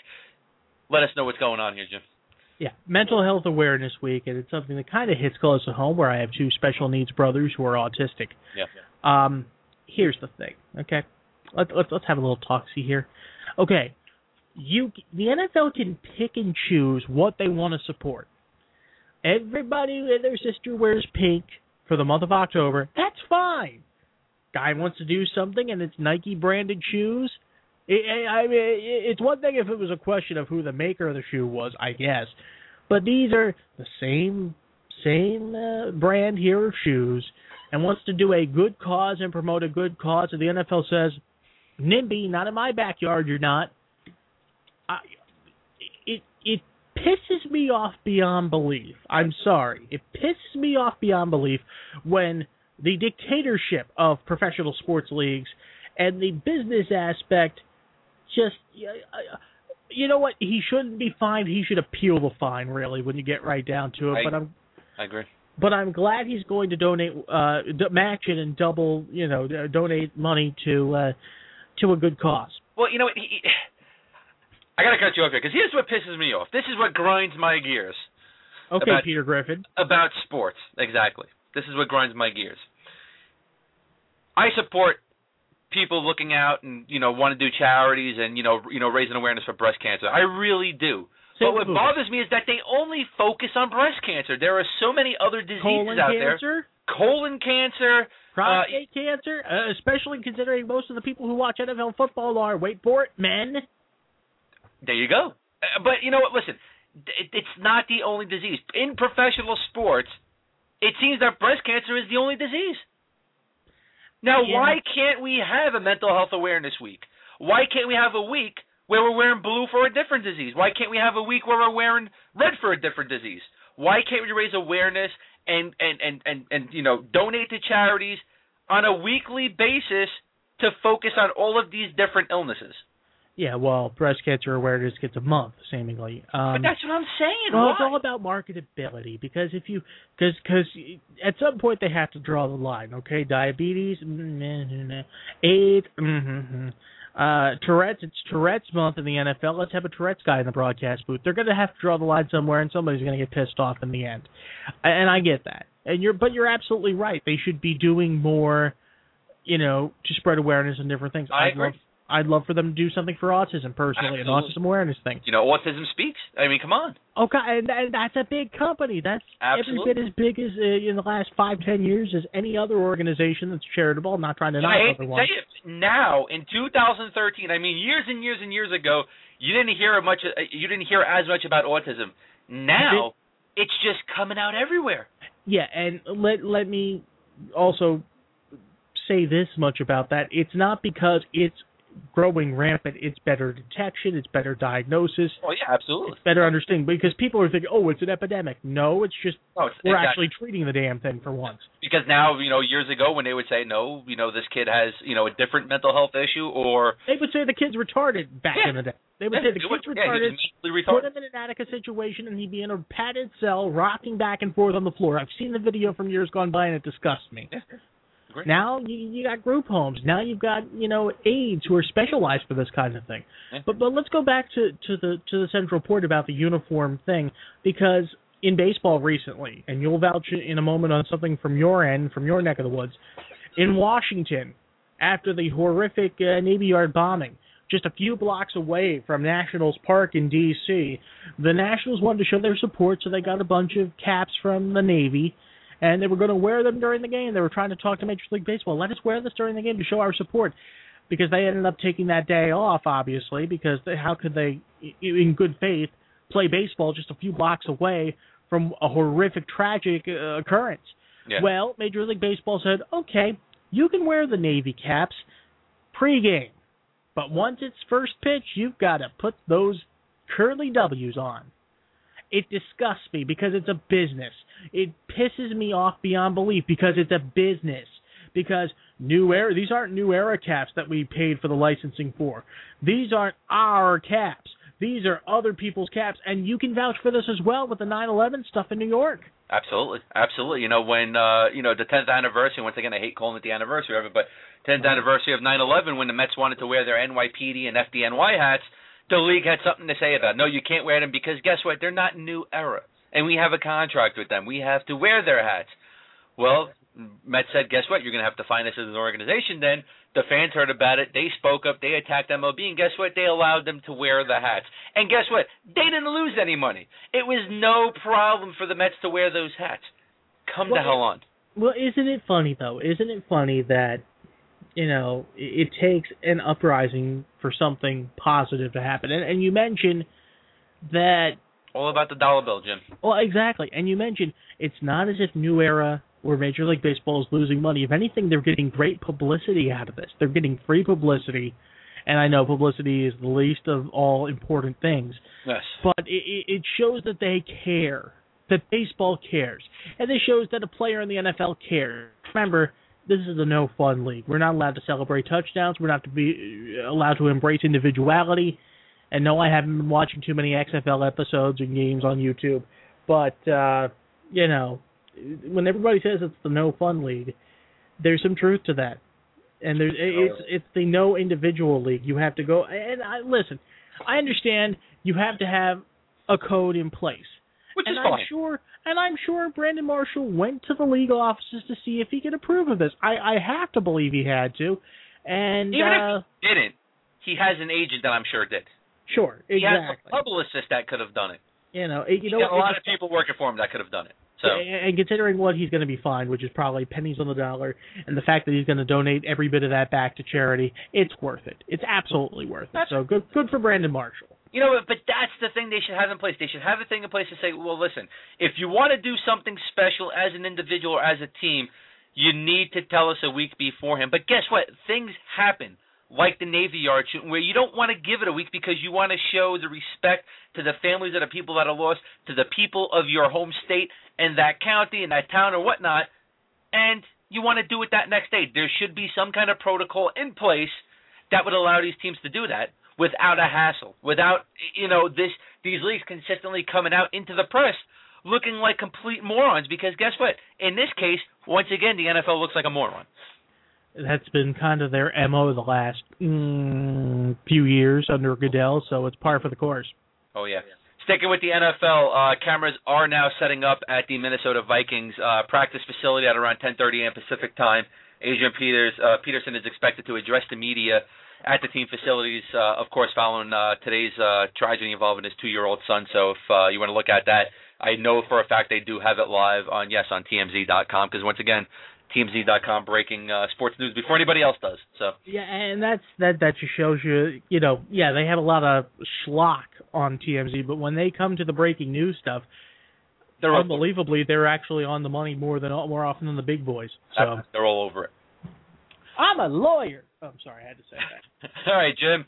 Let us know what's going on here, Jim. Yeah, Mental Health Awareness Week, and it's something that kind of hits close to home where I have two special needs brothers who are autistic. Yeah. Um, here's the thing, okay? Let's let's let's have a little talksy here. Okay, you the NFL can pick and choose what they want to support. Everybody and their sister wears pink for the month of October. That's fine. Guy wants to do something and it's Nike branded shoes. I I mean, it's one thing if it was a question of who the maker of the shoe was, I guess. But these are the same same uh, brand here of shoes, and wants to do a good cause and promote a good cause. And the NFL says, "NIMBY, not in my backyard. You're not." I, it it pisses me off beyond belief. I'm sorry. It pisses me off beyond belief when the dictatorship of professional sports leagues and the business aspect just you know what he shouldn't be fined he should appeal the fine really when you get right down to it I- but i'm I agree. but i'm glad he's going to donate uh match it and double you know donate money to uh to a good cause Well, you know he- I gotta cut you off here because here's what pisses me off. This is what grinds my gears okay About- peter griffin about sports. Exactly. This is what grinds my gears. I support people looking out and you know want to do charities and you know you know raising awareness for breast cancer. I really do. Same but what with bothers me is that they only focus on breast cancer. There are so many other diseases colon out there. cancer Colon cancer. prostate cancer uh, especially considering most of the people who watch nfl football are wait for it men There you go. Uh, But you know what? Listen, it's not the only disease in professional sports. It seems that breast cancer is the only disease. Now, Yeah. why can't we have a mental health awareness week? Why can't we have a week where we're wearing blue for a different disease? Why can't we have a week where we're wearing red for a different disease? Why can't we raise awareness and and and and, and you know donate to charities on a weekly basis to focus on all of these different illnesses? Yeah well breast cancer awareness gets a month seemingly um but that's what I'm saying. Well, why? it's all about marketability because if you because because at some point they have to draw the line. Okay, diabetes, mm, nah, nah, nah. AIDS, mm-hmm. uh, Tourette's. It's Tourette's month in the NFL. Let's have a Tourette's guy in the broadcast booth. They're going to have to draw the line somewhere, and somebody's going to get pissed off in the end. And I get that. And you're but you're absolutely right. They should be doing more, you know, to spread awareness and different things. I I'd agree. love I'd love for them to do something for autism personally, an autism awareness thing. you know, autism speaks. I mean, come on. Okay, and, and that's a big company. That's Absolutely. every bit as big as uh, in the last five, ten years as any other organization that's charitable. I'm not trying to knock hate other ones. say it. Now, in 2013, I mean, years and years and years ago, you didn't hear much. uh, You didn't hear as much about autism. Now, it's just coming out everywhere. Yeah, and let let me also say this much about that. It's not because it's growing rampant. It's better detection. It's better diagnosis. Oh yeah, absolutely. It's better understanding because people are thinking, oh, it's an epidemic. No, it's just No, it's, we're exactly. actually treating the damn thing for once. because now you know years ago when they would say no, you know this kid has you know a different mental health issue or They would say the kid's retarded back Yeah. in the day. They would yeah, say the it was- kid's yeah, retarded. put retarded. him in an Attica situation and he'd be in a padded cell rocking back and forth on the floor. I've seen the video from years gone by and it disgusts me. Agree. Now you, you got group homes. Now you've got you know aides who are specialized for this kind of thing. Yeah. But but let's go back to to the to the central report about the uniform thing because in baseball recently, and you'll vouch in a moment on something from your end, from your neck of the woods, in Washington, after the horrific uh, Navy Yard bombing, just a few blocks away from Nationals Park in D.C., the Nationals wanted to show their support, so they got a bunch of caps from the Navy, and they were going to wear them during the game. They were trying to talk to Major League Baseball. Let us wear this during the game to show our support. because they ended up taking that day off, obviously, because they, how could they, in good faith, play baseball just a few blocks away from a horrific, tragic uh, occurrence? Yeah. Well, Major League Baseball said, okay, you can wear the Navy caps pregame, but once it's first pitch, you've got to put those curly W's on. It disgusts me because it's a business. It pisses me off beyond belief because it's a business. Because new era, these aren't new era caps that we paid for the licensing for. These aren't our caps. These are other people's caps, and you can vouch for this as well with the 9/11 stuff in New York. Absolutely, absolutely. You know when uh, you know the 10th anniversary. Once again, I hate calling it the anniversary of it, but 10th anniversary of 9/11, when the Mets wanted to wear their NYPD and FDNY hats, the league had something to say about. It. No, you can't wear them because guess what? They're not new era, and we have a contract with them. We have to wear their hats. Well, Mets said, guess what? You're going to have to find us as an organization. Then the fans heard about it. They spoke up. They attacked MLB, and guess what? They allowed them to wear the hats. And guess what? They didn't lose any money. It was no problem for the Mets to wear those hats. Come Well, the hell on. Well, isn't it funny though? Isn't it funny that you know it, it takes an uprising for something positive to happen? And, and you mentioned that All about the dollar bill, Jim. Well, exactly. And you mentioned it's not as if New Era or Major League Baseball is losing money. If anything, they're getting great publicity out of this. They're getting free publicity, and I know publicity is the least of all important things, Yes. but it, it shows that they care, that baseball cares, and it shows that a player in the NFL cares. Remember, this is a no fun league. We're not allowed to celebrate touchdowns. We're not to be uh, allowed to embrace individuality. And no, I haven't been watching too many XFL episodes and games on YouTube, but uh, you know, when everybody says it's the no fun league, there's some truth to that. And there's it's it's the no individual league. You have to go and I listen. I understand you have to have a code in place. Which and is I'm fine. sure and I'm sure Brandon Marshall went to the legal offices to see if he could approve of this. I I have to believe he had to. And Even uh if he didn't, he has an agent that I'm sure did. Sure, He has exactly. a publicist that could have done it. You know, it- you know a lot of people working for him that could have done it. So and considering what he's going to be fined, which is probably pennies on the dollar, and the fact that he's going to donate every bit of that back to charity, it's worth it. It's absolutely worth it. So good, good for Brandon Marshall. You know, but that's the thing they should have in place. They should have a thing in place to say, well, listen, if you want to do something special as an individual or as a team, you need to tell us a week beforehand. But guess what? Things happen, like the Navy Yard shooting, where you don't want to give it a week because you want to show the respect to the families of the people that are lost, to the people of your home state and that county and that town or whatnot, and you want to do it that next day. There should be some kind of protocol in place that would allow these teams to do that without a hassle, without you know this these leagues consistently coming out into the press looking like complete morons. Because guess what? In this case, once again, the NFL looks like a moron. That's been kind of their mo the last mm, few years under Goodell, so it's par for the course. Oh yeah. Sticking with the NFL, uh, cameras are now setting up at the Minnesota Vikings uh, practice facility at around 10:30 a.m. Pacific time. Adrian Peters uh, Peterson is expected to address the media at the team facilities, uh, of course, following uh, today's uh, tragedy involving his two-year-old son. So if uh, you want to look at that, I know for a fact they do have it live on yes on TMZ.com because once again, TMZ.com breaking uh, sports news before anybody else does. So Yeah, and that's that. That just shows you, you know, yeah, they have a lot of schlock on TMZ, but when they come to the breaking news stuff, they're unbelievably, they're actually on the money more than more often than the big boys. So they're all over it. I'm a lawyer. Oh, I'm sorry, I had to say that. All right, Jim.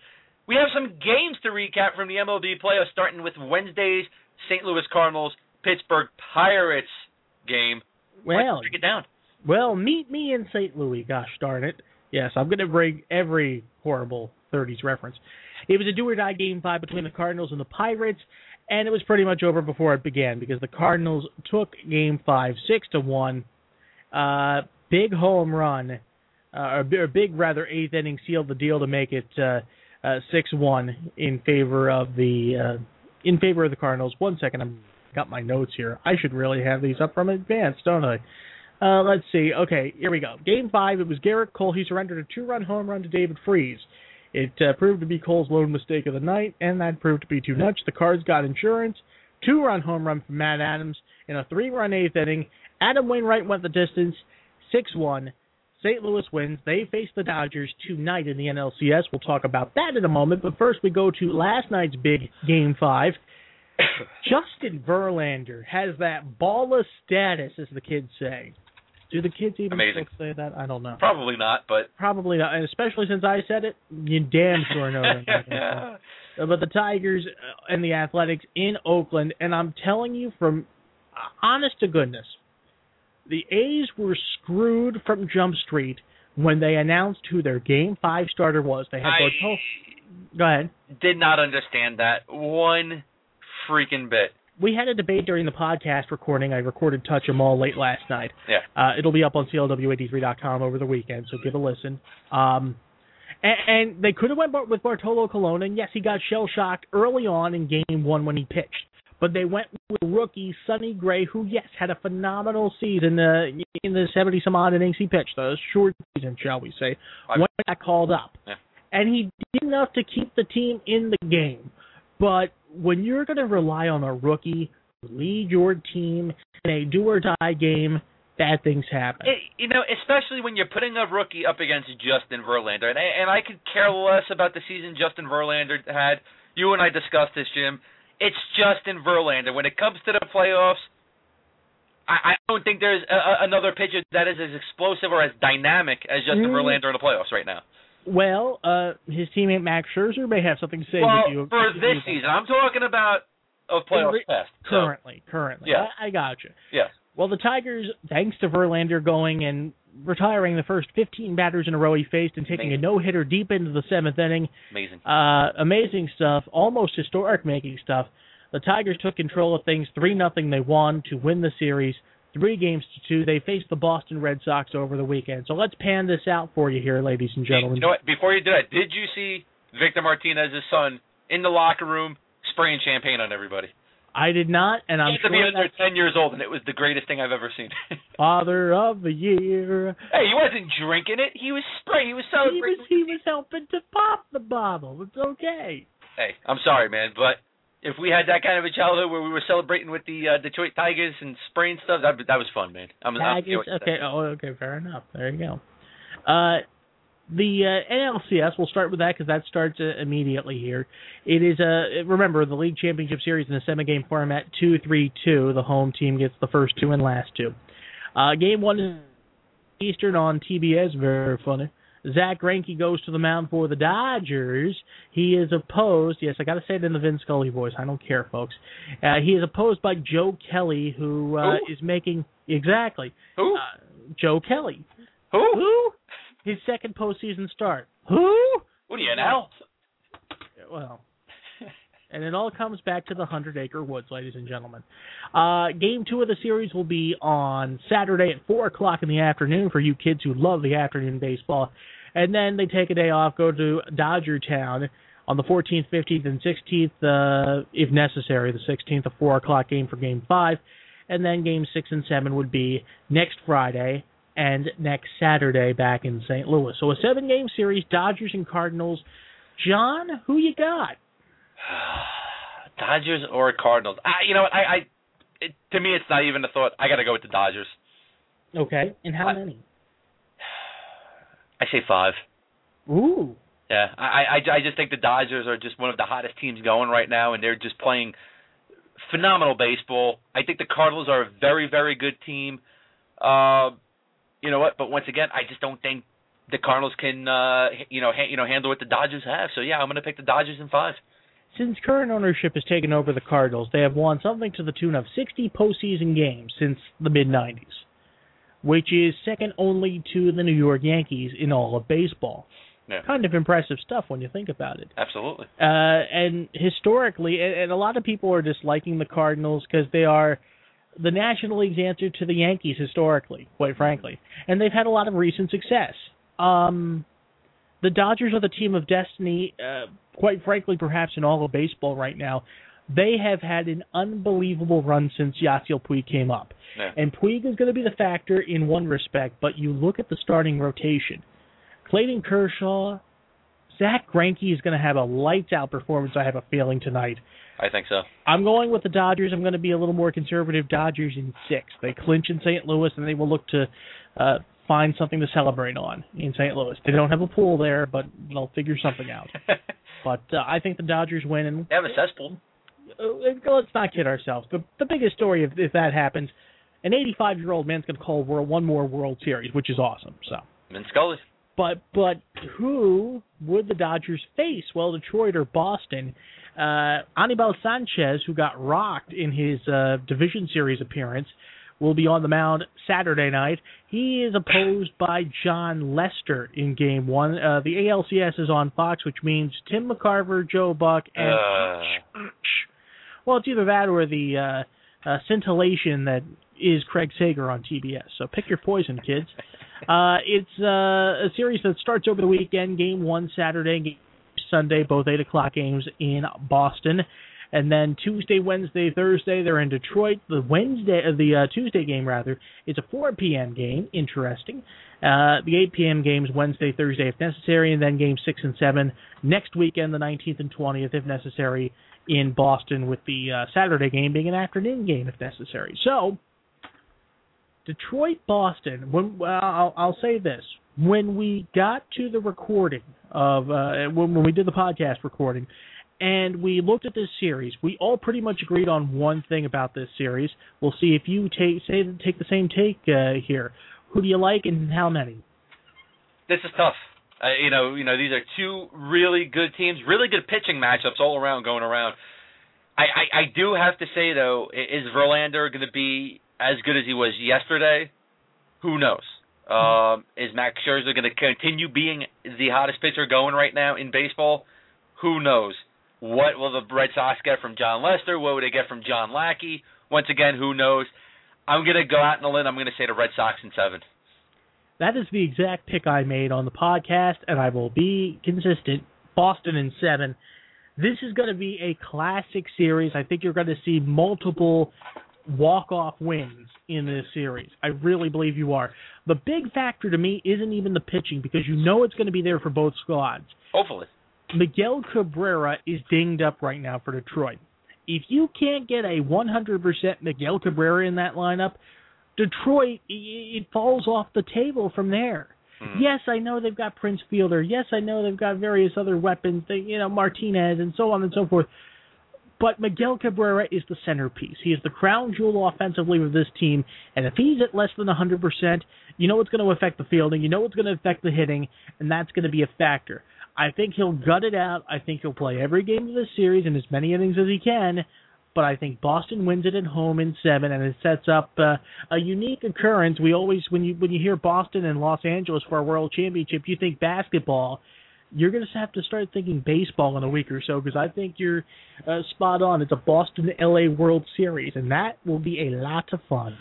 We have some games to recap from the MLB playoffs, starting with Wednesday's St. Louis Cardinals Pittsburgh Pirates game. Well, break it down. Well, meet me in St. Louis. Gosh darn it! Yes, I'm going to bring every horrible 30s reference. It was a do or die game five between the Cardinals and the Pirates, and it was pretty much over before it began because the Cardinals took game five six to one. Uh, big home run, uh, or bi- big rather eighth inning sealed the deal to make it uh, uh, six one in favor of the uh, in favor of the Cardinals. One second, I've got my notes here. I should really have these up from advance, don't I? Uh, let's see. Okay, here we go. Game five. It was Gerrit Cole. He surrendered a two-run home run to David Freese. It uh, proved to be Cole's lone mistake of the night, and that proved to be too much. The Cards got insurance. Two-run home run from Matt Adams in a three-run eighth inning. Adam Wainwright went the distance, six-one. St. Louis wins. They face the Dodgers tonight in the NLCS. We'll talk about that in a moment. But first, we go to last night's big Game Five. Justin Verlander has that baller status, as the kids say. Do the kids even Amazing. say that? I don't know. Probably not, but Probably not, and especially since I said it. You damn sure know. Uh, but the Tigers uh, and the Athletics in Oakland, and I'm telling you from uh, honest to goodness, the A's were screwed from Jump Street when they announced who their Game Five starter was. They had I Bartol. Go ahead. did not understand that one freaking bit. We had a debate during the podcast recording. I recorded Touch 'Em All late last night. Yeah. Uh, it'll be up on CLW83.com over the weekend, so give a listen. Um, and, and they could have went with Bartolo Colon, and yes, he got shell shocked early on in Game One when he pitched. But they went with rookie Sonny Gray, who yes had a phenomenal season uh, in the seventy some odd innings he pitched. A short season, shall we say? I- When he got called up, Yeah. and he did enough to keep the team in the game. But when you're going to rely on a rookie to lead your team in a do or die game, bad things happen. It, you know, especially when you're putting a rookie up against Justin Verlander, and I, and I could care less about the season Justin Verlander had. You and I discussed this, Jim. It's Justin Verlander. When it comes to the playoffs, I, I don't think there's a, a, another pitcher that is as explosive or as dynamic as Justin Mm. Verlander in the playoffs right now. Well, uh, his teammate Max Scherzer may have something to say well, with you. for this season, I'm talking about of playoffs past. So, Currently, currently. Yeah. I, I got you. yes. Well, the Tigers, thanks to Verlander going and retiring the first 15 batters in a row he faced and taking a no hitter deep into the seventh inning, Amazing. uh, amazing stuff, almost historic making stuff. The Tigers took control of things, three nothing. They won to win the series, three games to two. They faced the Boston Red Sox over the weekend. So let's pan this out for you here, ladies and gentlemen. You know what? Before you do that, did you see Victor Martinez's son in the locker room spraying champagne on everybody? I did not, and I'm had to be under 10 years old, and it was the greatest thing I've ever seen. Father of the Year. hey, he wasn't drinking it. He was spraying. He was He was he was helping to pop the bottle. It's okay. Hey, I'm sorry, man, but if we had that kind of a childhood where we were celebrating with the uh, Detroit Tigers and spraying stuff, that that was fun, man. I'm, I'm Tigers. Okay. Oh, okay. Fair enough. There you go. Uh, the uh, NLCS. We'll start with that because that starts uh, immediately here. It is a remember the league championship series in a semi-game format, two, three, two. The home team gets the first two and last two. Uh, game one is Eastern on TBS. Very funny. Zack Greinke goes to the mound for the Dodgers. He is opposed. Yes, I got to say it in the Vin Scully voice. I don't care, folks. Uh, he is opposed by Joe Kelly, who uh, Who? is making exactly Who? uh, Joe Kelly. Who? Who? His second postseason start. Who? What are you now? Well, and it all comes back to the Hundred Acre Woods, ladies and gentlemen. Uh, game two of the series will be on Saturday at four o'clock in the afternoon for you kids who love the afternoon baseball, and then they take a day off, go to Dodger Town on the 14th, 15th, and 16th, uh, if necessary. The 16th, a four o'clock game for Game Five, and then Game Six and Seven would be next Friday and next Saturday back in St. Louis. So a seven-game series, Dodgers and Cardinals. John, who you got? Dodgers or Cardinals? I, you know what? I, I it, to me, it's not even a thought. I got to go with the Dodgers. Okay, and how I- many? I say five. Ooh, Yeah, I, I, I just think the Dodgers are just one of the hottest teams going right now, and they're just playing phenomenal baseball. I think the Cardinals are a very, very good team. Uh, you know what? But once again, I just don't think the Cardinals can, uh, you know, ha- you know, handle what the Dodgers have. So yeah, I'm going to pick the Dodgers in five. Since current ownership has taken over the Cardinals, they have won something to the tune of 60 postseason games since the mid 90s, which is second only to the New York Yankees in all of baseball. Yeah. Kind of impressive stuff when you think about it. Absolutely. Uh, and historically, and, and a lot of people are disliking the Cardinals because they are the National League's answer to the Yankees historically, quite frankly, and they've had a lot of recent success. Um, the Dodgers are the team of destiny, uh, quite frankly, perhaps in all of baseball right now. They have had an unbelievable run since Yasiel Puig came up. Yeah. And Puig is going to be the factor in one respect, but you look at the starting rotation. Clayton Kershaw, Zack Greinke is going to have a lights out performance. I have a feeling tonight. I think so. I'm going with the Dodgers. I'm going to be a little more conservative. Dodgers in six. They clinch in St. Louis, and they will look to uh, find something to celebrate on in St. Louis. They don't have a pool there, but they'll figure something out. but uh, I think the Dodgers win, and they have a cesspool. Uh, let's not kid ourselves. The the biggest story if if that happens, an 85 year old man's going to call world one more World Series, which is awesome. So. And Scully. But but who would the Dodgers face? Well, Detroit or Boston. Uh, Anibal Sanchez, who got rocked in his uh, division series appearance, will be on the mound Saturday night. He is opposed by Jon Lester in Game One. Uh, the ALCS is on Fox, which means Tim McCarver, Joe Buck, and Uh. well, it's either that or the uh, uh, scintillation that is Craig Sager on TBS. So pick your poison, kids. Uh, it's uh, a series that starts over the weekend. Game one Saturday, game Sunday, both eight o'clock games in Boston, and then Tuesday, Wednesday, Thursday they're in Detroit. The Wednesday, uh, the uh, Tuesday game rather, is a 4 p.m. game. Interesting. Uh, the 8 p.m. games Wednesday, Thursday if necessary, and then games six and seven next weekend, the 19th and 20th if necessary in Boston, with the uh, Saturday game being an afternoon game if necessary. So. Detroit, Boston. When I'll, I'll say this: when we got to the recording of uh, when, when we did the podcast recording, and we looked at this series, we all pretty much agreed on one thing about this series. We'll see if you take say take the same take uh, here. Who do you like and how many? This is tough. Uh, you know, you know, these are two really good teams, really good pitching matchups all around going around. I, I, I do have to say though, is Verlander going to be as good as he was yesterday? Who knows? Um, is Max Scherzer going to continue being the hottest pitcher going right now in baseball? Who knows? What will the Red Sox get from Jon Lester? What will they get from John Lackey? Once again, who knows? I'm going to go out on a limb. I'm going to say the Red Sox in seven. That is the exact pick I made on the podcast, and I will be consistent. Boston in seven. This is going to be a classic series. I think you're going to see multiple walk-off wins in this series. I really believe you are. The big factor to me isn't even the pitching because you know it's going to be there for both squads. Hopefully. Miguel Cabrera is dinged up right now for Detroit. If you can't get a 100% Miguel Cabrera in that lineup, Detroit it falls off the table from there. Mhm. Yes, I know they've got Prince Fielder. Yes, I know they've got various other weapons, they, you know, Martinez and so on and so forth. But Miguel Cabrera is the centerpiece. He is the crown jewel offensively of this team, and if he's at less than 100%, you know it's going to affect the fielding, you know it's going to affect the hitting, and that's going to be a factor. I think he'll gut it out. I think he'll play every game of this series in as many innings as he can, but I think Boston wins it at home in seven, and it sets up uh, a unique occurrence. We always, when you when you hear Boston and Los Angeles for a World Championship, you think basketball. You're going to have to start thinking baseball in a week or so because I think you're uh, spot on. It's a Boston LA World Series, and that will be a lot of fun.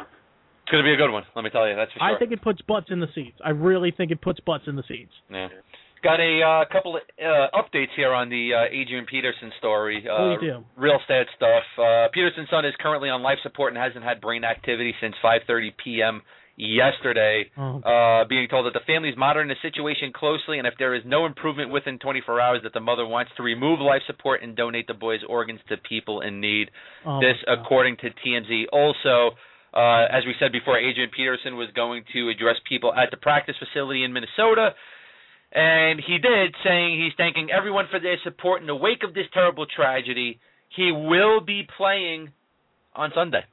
It's going to be a good one. Let me tell you. That's for sure. I think it puts butts in the seats. I really think it puts butts in the seats. Yeah. Got a uh, couple of uh, updates here on the uh, Adrian Peterson story. Uh, do do? Real sad stuff. Uh, Peterson's son is currently on life support and hasn't had brain activity since 5:30 p.m. yesterday. Oh, Uh, being told that the family is monitoring the situation closely, and if there is no improvement within 24 hours, that the mother wants to remove life support and donate the boy's organs to people in need. oh this, according to TMZ. Also, uh, as we said before, Adrian Peterson was going to address people at the practice facility in Minnesota. And he did, saying he's thanking everyone for their support in the wake of this terrible tragedy. He will be playing on Sunday.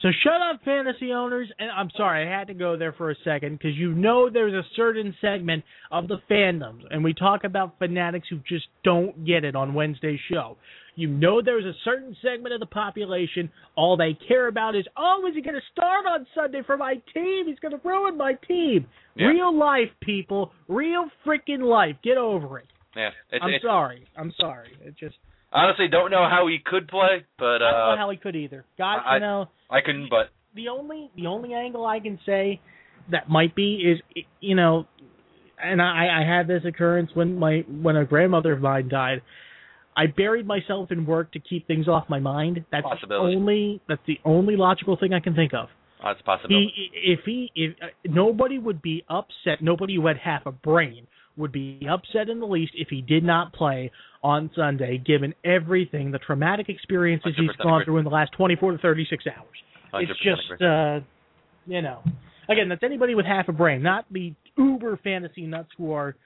So shut up, fantasy owners. And I'm sorry, I had to go there for a second because you know there's a certain segment of the fandoms, and we talk about fanatics who just don't get it on Wednesday's show. You know there's a certain segment of the population, all they care about is, oh, is he going to start on Sunday for my team? He's going to ruin my team. Yeah. Real life, people. Real freaking life. Get over it. Yeah, it's, I'm it's, sorry. I'm sorry. It just honestly don't know how he could play, but uh, I don't uh, know how he could either. God, I- you know. I couldn't. But the only the only angle I can say that might be is you know, and I I had this occurrence when my when a grandmother of mine died. I buried myself in work to keep things off my mind. That's the Possibility. only that's the only logical thing I can think of. that's possible. He if he if uh, nobody would be upset, nobody who had half a brain would be upset in the least if he did not play on Sunday, given everything the traumatic experiences he's 100% gone agree. through in the last 24 to 36 hours. It's just, uh, you know, Again, that's anybody with half a brain, not the uber fantasy nuts who are.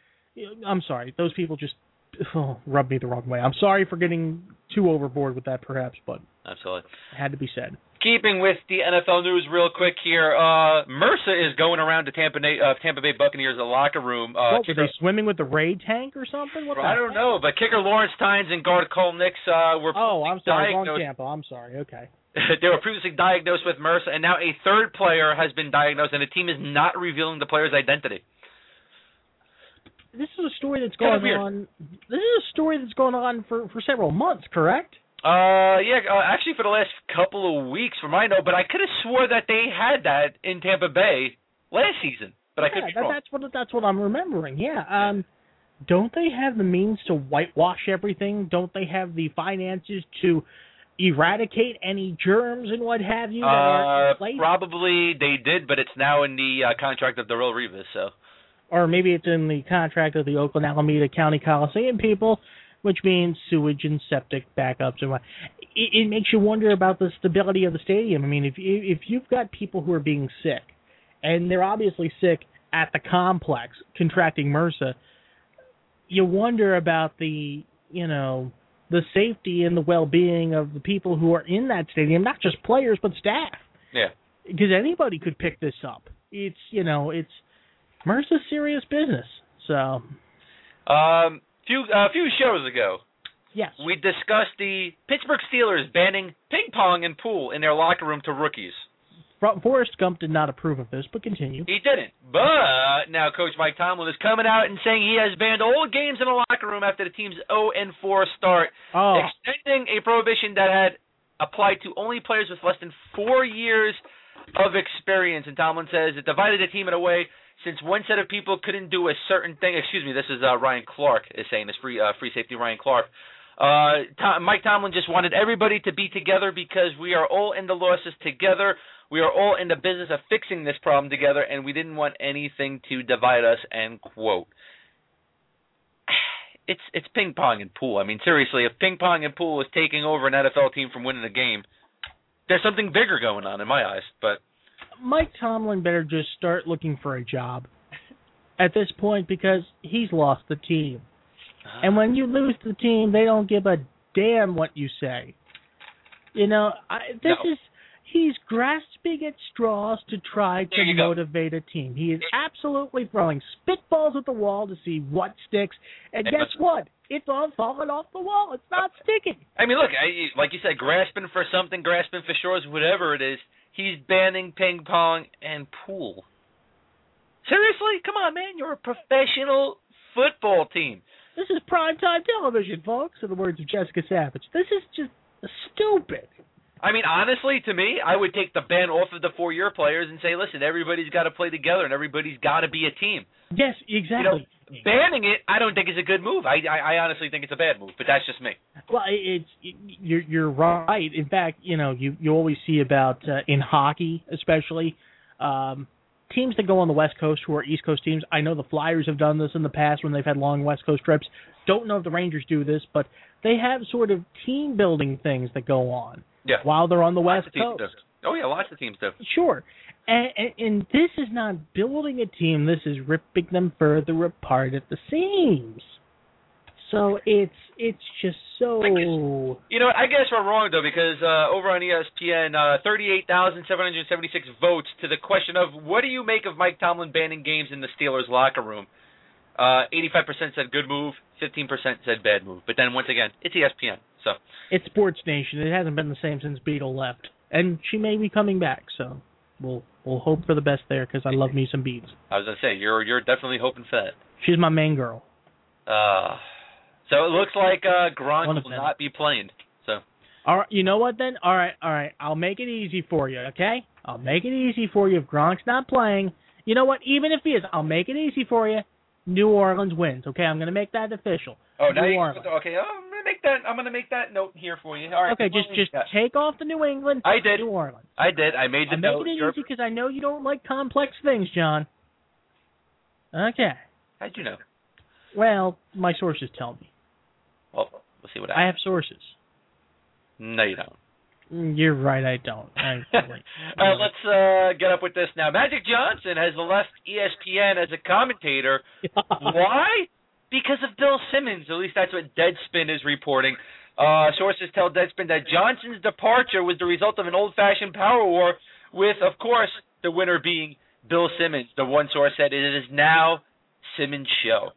I'm sorry, those people just oh, rub me the wrong way. I'm sorry for getting too overboard with that, perhaps, but Absolutely. it had to be said. Keeping with the NFL news real quick here, uh, MRSA is going around to Tampa, Bay- uh, Tampa Bay Buccaneers' locker room. Uh, what, were they swimming with the raid tank or something? What the I don't heck? know, but kicker Lawrence Tynes and guard Carl Nicks uh, were Oh, I'm sorry, wrong diagnosed. Tampa. I'm sorry. Okay. they were previously diagnosed with MRSA, and now a third player has been diagnosed, and the team is not revealing the player's identity. This is a story that's going on. This is a story that's going on for for several months, correct? Uh, yeah, uh, actually for the last couple of weeks, from I know, but I could have swore that they had that in Tampa Bay last season, but I could be that, wrong. that's what that's what I'm remembering. Yeah. Um, don't they have the means to whitewash everything? Don't they have the finances to eradicate any germs and what have you that are Uh, probably they did, but it's now in the uh, contract of Darrelle Revis. So or maybe it's in the contract of the Oakland Alameda County Coliseum people, which means sewage and septic backups and what. It, it makes you wonder about the stability of the stadium. I mean, if you, if you've got people who are being sick, and they're obviously sick at the complex, contracting MRSA, you wonder about the you know the safety and the well-being of the people who are in that stadium, not just players but staff yeah, because anybody could pick this up. It's you know it's MRSA serious business. So um, few a few shows ago, yes, we discussed the Pittsburgh Steelers banning ping pong and pool in their locker room to rookies. Forrest Gump did not approve of this, but continue. He didn't. But now Coach Mike Tomlin is coming out and saying he has banned all games in the locker room after the team's 0 and 4 start, Oh, extending a prohibition that had applied to only players with less than four years of experience. And Tomlin says it divided the team in a way since one set of people couldn't do a certain thing. Excuse me, this is uh, Ryan Clark is saying this free uh, free safety Ryan Clark. Uh, Tom, Mike Tomlin just wanted everybody to be together because we are all in the losses together. We are all in the business of fixing this problem together, and we didn't want anything to divide us. End quote. It's it's ping pong and pool. I mean, seriously, if ping pong and pool is taking over an NFL team from winning a game, there's something bigger going on in my eyes. But Mike Tomlin better just start looking for a job at this point because he's lost the team. Ah. And when you lose the team, they don't give a damn what you say. You know, I, this No. is he's grasping at straws to try to you go. motivate a team. He is absolutely throwing spitballs at the wall to see what sticks. And Hey, guess what? It's all falling off the wall. It's not sticking. I mean, look, I, like you said, grasping for something, grasping for straws, whatever it is. He's banning ping pong and pool. Seriously, come on, man! You're a professional football team. This is primetime television, folks, in the words of Jessica Savage. This is just stupid. I mean, honestly, to me, I would take the ban off of the four-year players and say, listen, everybody's got to play together and everybody's got to be a team. Yes, exactly. You know, Banning it, I don't think is a good move. I, I, I honestly think it's a bad move, but that's just me. Well, it's you're you're right. In fact, you know, you you always see about uh, in hockey, especially um, teams that go on the West Coast who are East Coast teams. I know the Flyers have done this in the past when they've had long West Coast trips. Don't know if the Rangers do this, but they have sort of team building things that go on Yeah. while they're on the Lots West Coast. Oh yeah, lots of teams do. Sure. And, and, and this is not building a team. This is ripping them further apart at the seams. So it's it's just so. Guess- You know, I guess we're wrong though because uh, over on ESPN, uh, 38,776 votes to the question of what do you make of Mike Tomlin banning games in the Steelers locker room? Uh, 85% said good move, 15% said bad move. But then once again, it's ESPN, so It's Sports Nation. It hasn't been the same since Beadle left, and she may be coming back. So we'll we'll hope for the best there because I love me some beats. I was gonna say you're you're definitely hoping for that. She's my main girl. Uh, so it looks like uh, Gronk will not be playing. So All right, you know what then? All right, all right. I'll make it easy for you. Okay, I'll make it easy for you if Gronk's not playing. You know what? Even if he is, I'll make it easy for you. New Orleans wins. Okay, I'm gonna make that official. oh now New you Orleans. okay? I'm gonna make that I'm gonna make that note here for you. All right. Okay, just just Yeah. take off the New England. I did. New Orleans. I did. I made the I'm note. making it easy because I know you don't like complex things, John. Okay. How'd you know? Well, my sources tell me. Well, we'll see what I have sources. No, you don't. Mm, You're right. I don't. I, All right, let's uh, get up with this now. Magic Johnson has left ESPN as a commentator. Why? Because of Bill Simmons. At least that's what Deadspin is reporting. Uh, sources tell Deadspin that Johnson's departure was the result of an old-fashioned power war, with, of course, the winner being Bill Simmons. The one source said it is now Simmons' show.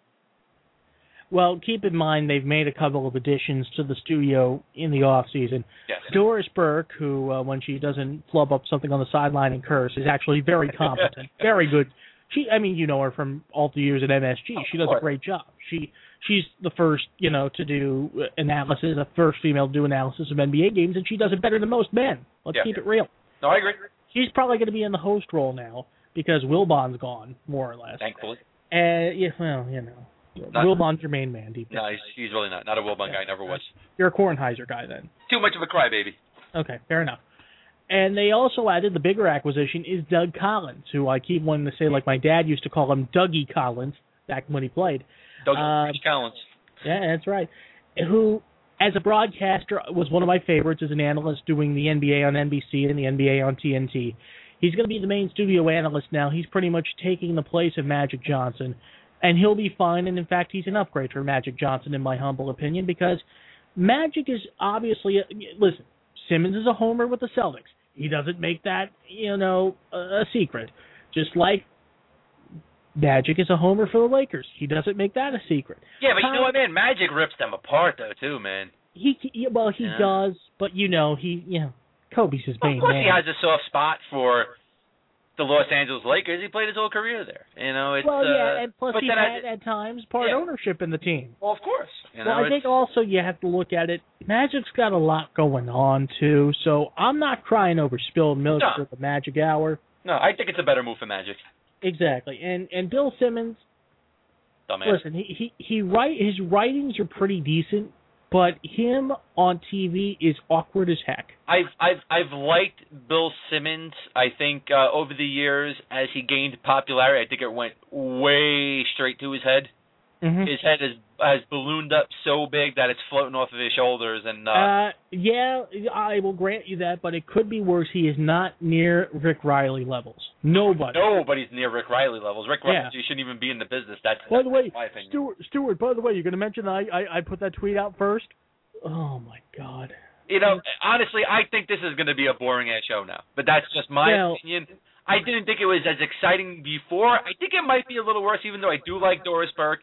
Well, keep in mind they've made a couple of additions to the studio in the off season. Yes. Doris Burke, who uh, when she doesn't flub up something on the sideline and curse, is actually very competent, very good. She, I mean, you know her from all the years at MSG. She does a great job. She she's the first, you know, to do analysis, the first female to do analysis of NBA games, and she does it better than most men. Let's Yeah. keep it real. No, I agree. She's probably going to be in the host role now because Wilbon's gone, more or less. Thankfully. And yeah, well, you know, Not- Wilbon's your main man deep down. No, he's, he's really not. Not a Wilbon guy. Never was. You're a Kornheiser guy then. Too much of a crybaby. Okay, fair enough. And they also added the bigger acquisition is Doug Collins, who I keep wanting to say like my dad used to call him Dougie Collins back when he played. Doug Um, Collins. Yeah, that's right. Who, as a broadcaster, was one of my favorites as an analyst doing the NBA on NBC and the NBA on TNT. He's going to be the main studio analyst now. He's pretty much taking the place of Magic Johnson, and he'll be fine. And in fact, he's an upgrade for Magic Johnson, in my humble opinion, because Magic is obviously listen. Simmons is a homer with the Celtics. He doesn't make that you know a, a secret. Just like Magic is a homer for the Lakers. He doesn't make that a secret. Yeah, but you know what, man? Magic rips them apart, though, too, man. He, he well, he Yeah. does, but you know, he, you know, Kobe's his Well, main of course, man. he has a soft spot for the Los Angeles Lakers. He played his whole career there. You know, it's well, yeah, uh, and plus he had I, at times part Yeah. ownership in the team. well, of course. You know, well, I think also you have to look at it. Magic's got a lot going on too, so I'm not crying over spilled milk No. for the Magic Hour. no, I think it's a better move for Magic. Exactly, and and Bill Simmons. Dumbass. Listen, he he he write his writings are pretty decent, but him on TV is awkward as heck. I've I've I've liked Bill Simmons. I think uh, over the years, as he gained popularity, I think it went way straight to his head. Mm-hmm. His head has has ballooned up so big that it's floating off of his shoulders, and uh, Uh, yeah, I will grant you that, but it could be worse. He is not near Rick Reilly levels. Nobody. nobody's near Rick Reilly levels. Rick Yeah. Reilly shouldn't even be in the business. That's, By the way, that's my opinion. Stuart, Stuart. By the way, you're going to mention that I, I I put that tweet out first. Oh my God. You know, honestly, I think this is going to be a boring ass show now. But that's just my opinion. I didn't think it was as exciting before. I think it might be a little worse, even though I do like Doris Burke.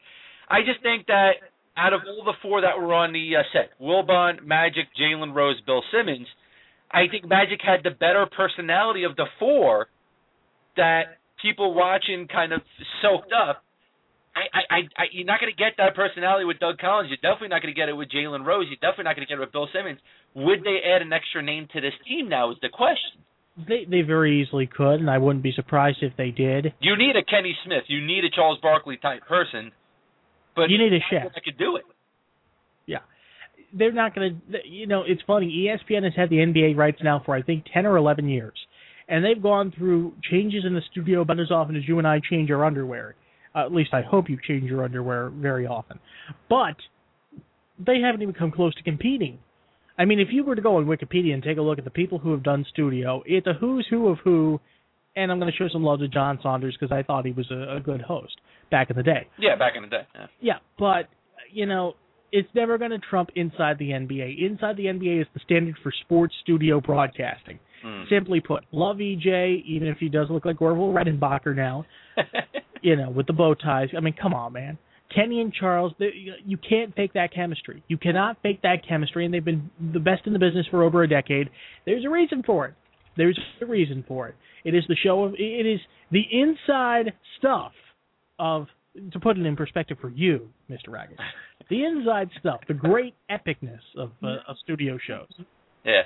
I just think that out of all the four that were on the uh, set, Wilbon, Magic, Jalen Rose, Bill Simmons, I think Magic had the better personality of the four that people watching kind of soaked up. I, I, I, you're not going to get that personality with Doug Collins. You're definitely not going to get it with Jalen Rose. You're definitely not going to get it with Bill Simmons. Would they add an extra name to this team now? Is the question. They they very easily could, and I wouldn't be surprised if they did. You need a Kenny Smith. You need a Charles Barkley type person. But You need a chef. I could do it. Yeah, they're not going to. You know, it's funny. ESPN has had the NBA rights now for I think ten or eleven years, and they've gone through changes in the studio about as often as you and I change our underwear. Uh, at least I hope you change your underwear very often. But they haven't even come close to competing. I mean, if you were to go on Wikipedia and take a look at the people who have done studio, it's a who's who of who. And I'm going to show some love to John Saunders because I thought he was a, a good host back in the day. Yeah, back in the day. Yeah. Yeah, but you know, it's never going to trump inside the NBA. Inside the NBA is the standard for sports studio broadcasting. Hmm. Simply put, love EJ, even if he does look like Orville Redenbacher now. You know, with the bow ties. I mean, come on, man. Kenny and Charles, they, you can't fake that chemistry. You cannot fake that chemistry, and they've been the best in the business for over a decade. There's a reason for it. There's a reason for it. It is the show of. It is the inside stuff of. To put it in perspective for you, Mr. Raggett, the inside stuff, the great epicness of uh, of studio shows. Yeah.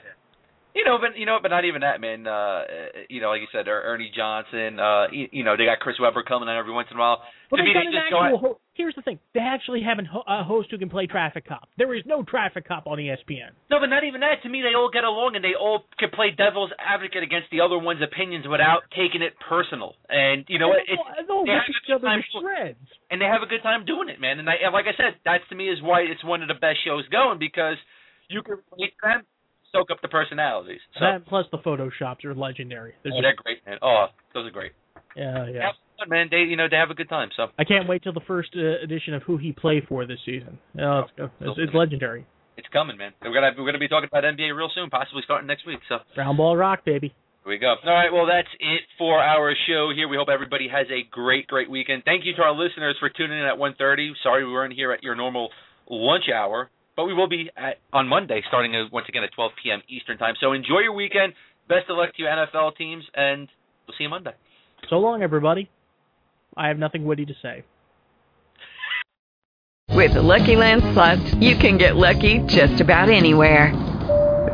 You know, but you know, but not even that, man. Uh, you know, like you said, Er- Ernie Johnson. Uh, you, you know, they got Chris Webber coming on every once in a while. Well, they got an just actual. Ho- here's the thing: they actually have a host who can play traffic cop. There is no traffic cop on ESPN. No, but not even that. To me, they all get along and they all can play devil's advocate against the other one's opinions without taking it personal. And you know? It's, They'll they have each other time shreds. and they have a good time doing it, man. And I, and like I said, that's to me is why it's one of the best shows going because you can relate to them soak up the personalities. So That plus the photoshops are legendary. They're oh, they're great, man. Oh, those are great. yeah, yeah. Have fun, man. They, you know, they have a good time. So I can't wait till the first uh, edition of who he played for this season. Oh, it's, it's, it's legendary. it's coming, man. We're gonna we're gonna be talking about NBA real soon, possibly starting next week. So Round ball rock, baby. Here we go. All right, well, that's it for our show here. We hope everybody has a great, great weekend. Thank you to our listeners for tuning in at 1.30. Sorry we weren't here at your normal lunch hour, but we will be at, on Monday, starting uh, once again at 12 p.m. Eastern Time. So enjoy your weekend. Best of luck to you NFL teams, and we'll see you Monday. So long, everybody. I have nothing witty to say. With the Lucky Land Slots, you can get lucky just about anywhere.